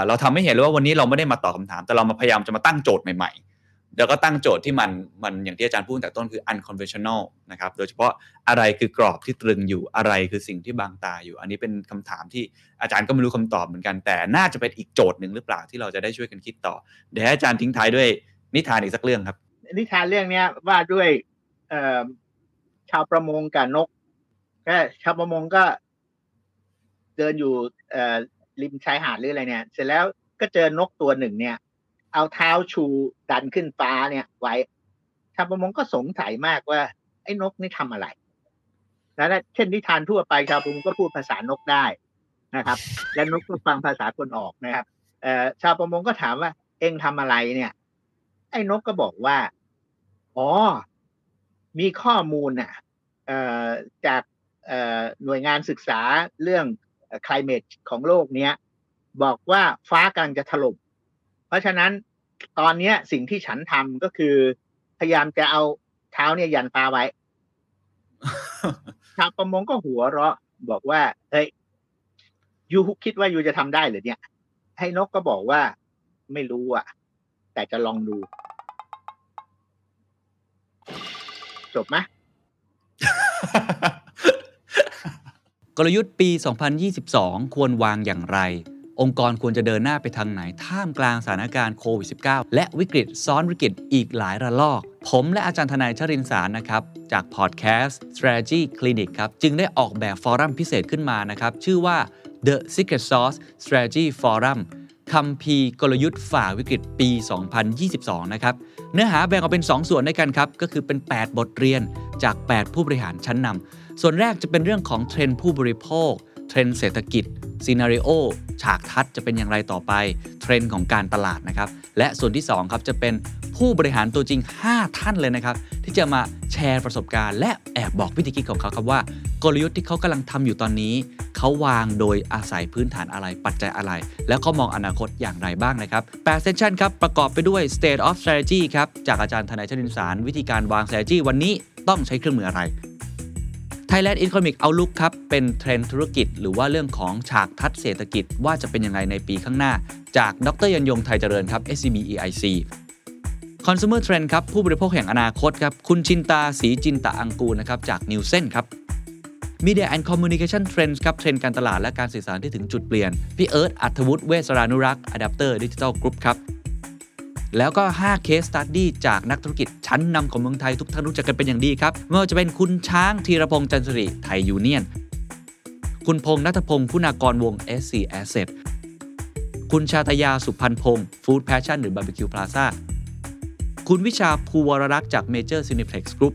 เราทำให้เห็นเลยว่าวันนี้เราไม่ได้มาตอบคำถาม แต่เรามาพยายามจะมาตั้งโจทย์ใหม่ๆ แล้วก็ตั้งโจทย์ที่มันมันอย่างที่อาจารย์พูดตั้งแต่ต้นคือ unconventional นะครับโดยเฉพาะอะไรคือกรอบที่ตรึงอยู่อะไรคือสิ่งที่บางตาอยู่ อันนี้เป็นคำถามที่อาจารย์ก็ไม่รู้คำตอบเหมือนกัน แต่น่าจะเป็นอีกโจทย์หนึ่งหรือเปล่าที่เราจะได้ช่วยกันคิดต่อเดี๋ยวให้อาจารย์ทิ้งท้ายด้วยนิทานอีกสักเรื่องครับนิทานเรื่องนี้ว่าด้วย ชาวประมงกับนกก็ชาวประมงก็ เดินอยู่เอริมชายหาดหรืออะไรเนี่ย เสร็จแล้วก็เจอนกตัวหนึ่งเนี่ย เอาเท้าชูดันขึ้นฟ้าเนี่ย ไว้ชาวประมงก็สงสัยมากว่า ไอ้นกนี่ทำอะไรแล้วเช่นนิทานทั่วไปชาวประมงก็พูดภาษานกได้นะครับ และนกก็ฟังภาษาคนออกนะครับเอ่อชาวประมงก็ถามว่า เอ็งทำอะไรเนี่ย ไอ้นกก็บอกว่า อ๋อ มีข้อมูลน่ะเอ่อจากเอ่อหน่วยงานศึกษาเรื่อง climate ของโลกเนี้ยบอกว่าฟ้ากำลังจะถล่มเพราะฉะนั้นตอนเนี้ยสิ่งที่ฉันทำก็คือ พยายามจะเอาเท้าเนี่ยยันปลาไว้ชาวประมงก็หัวเราะ บอกว่า เฮ้ยยูคิดว่ายูจะทำได้หรือเนี่ย ให้นกก็บอกว่าไม่รู้อะ แต่จะลองดู จบไหมกลยุทธ์ปี 2022 ควรวางอย่างไร องค์กรควรจะเดินหน้าไปทางไหน ท่ามกลางสถานการณ์โควิด -19 และวิกฤตซ้อนวิกฤตอีกหลายระลอก ผมและอาจารย์ทนายชรินสารนะครับ จากพอดแคสต์ Strategy Clinic ครับ จึงได้ออกแบบฟอรัมพิเศษขึ้นมานะครับ ชื่อว่า The Secret Sauce Strategy Forum คัมภีกลยุทธ์ฝ่าวิกฤตปี 2022 นะครับ เนื้อหาแบ่งออกเป็น 2 ส่วนด้วยกันครับ ก็คือเป็น 8 บทเรียนจาก 8 ผู้บริหารชั้นนำส่วนแรกจะเป็นเรื่องของเทรนด์ผู้บริโภค เทรนด์เศรษฐกิจ scenario ฉากทัศน์จะเป็นอย่างไรต่อไป เทรนด์ของการตลาดนะครับ และส่วนที่ 2 ครับจะเป็นผู้บริหารตัวจริง 5 ท่านเลยนะครับ ที่จะมาแชร์ประสบการณ์ และแอบบอกวิธีคิดของเขาครับว่า กลยุทธ์ที่เขากำลังทำอยู่ตอนนี้เขาวางโดยอาศัยพื้นฐานอะไรปัจจัยอะไร แล้วเขามองอนาคตอย่างไรบ้างนะครับ8เซสชันครับประกอบไปด้วย state of strategy ครับจากอาจารย์ธนายชนินสาร วิธีการวาง strategy วันนี้ต้องใช้เครื่องมืออะไร Thailand Economic Outlook ครับเป็นเทรนธุรกิจ หรือว่าเรื่องของฉากทัศน์เศรษฐกิจว่าจะเป็นยังไงในปีข้างหน้า จากดรยันยงไทยเจริญครับ SCB EIC Consumer Trend ครับผู้บริโภคแห่งอนาคตครับคุณชินตาสีจินตะอังกูนะครับจาก Nielsen ครับ Media and Communication Trends ครับเทรนด์การตลาดและการสื่อสารที่ถึงจุดเปลี่ยน พี่เอิร์ธอัธวุฒิเวสรานุรักษ์ Adapter Digital Group ครับ แล้วก็5 Case Study จากนักธุรกิจชั้นนำของเมืองไทยทุกท่านรู้จักกันเป็นอย่างดีครับไม่ว่าจะเป็นคุณช้างธีรพงษ์จันทริไทยยูเนียน คุณพงษ์นัทพงศ์คุณากรวง SC Asset คุณชาตยาสุพันพงศ์ Food Passion หรือ Barbecue Plaza คุณวิชาภูวรรักษ์จาก Major Cineplex Group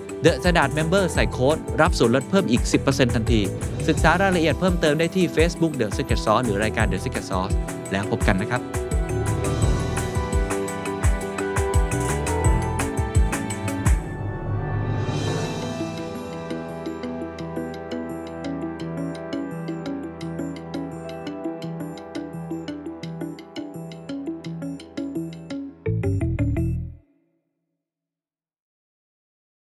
The Standard Member ใส่โค้ดรับส่วนลดเพิ่มอีก 10%ทันที ศึกษารายละเอียดเพิ่มเติมได้ที่ Facebook The Secret Sauce หรือรายการ The Secret Sauce แล้วพบกันนะครับ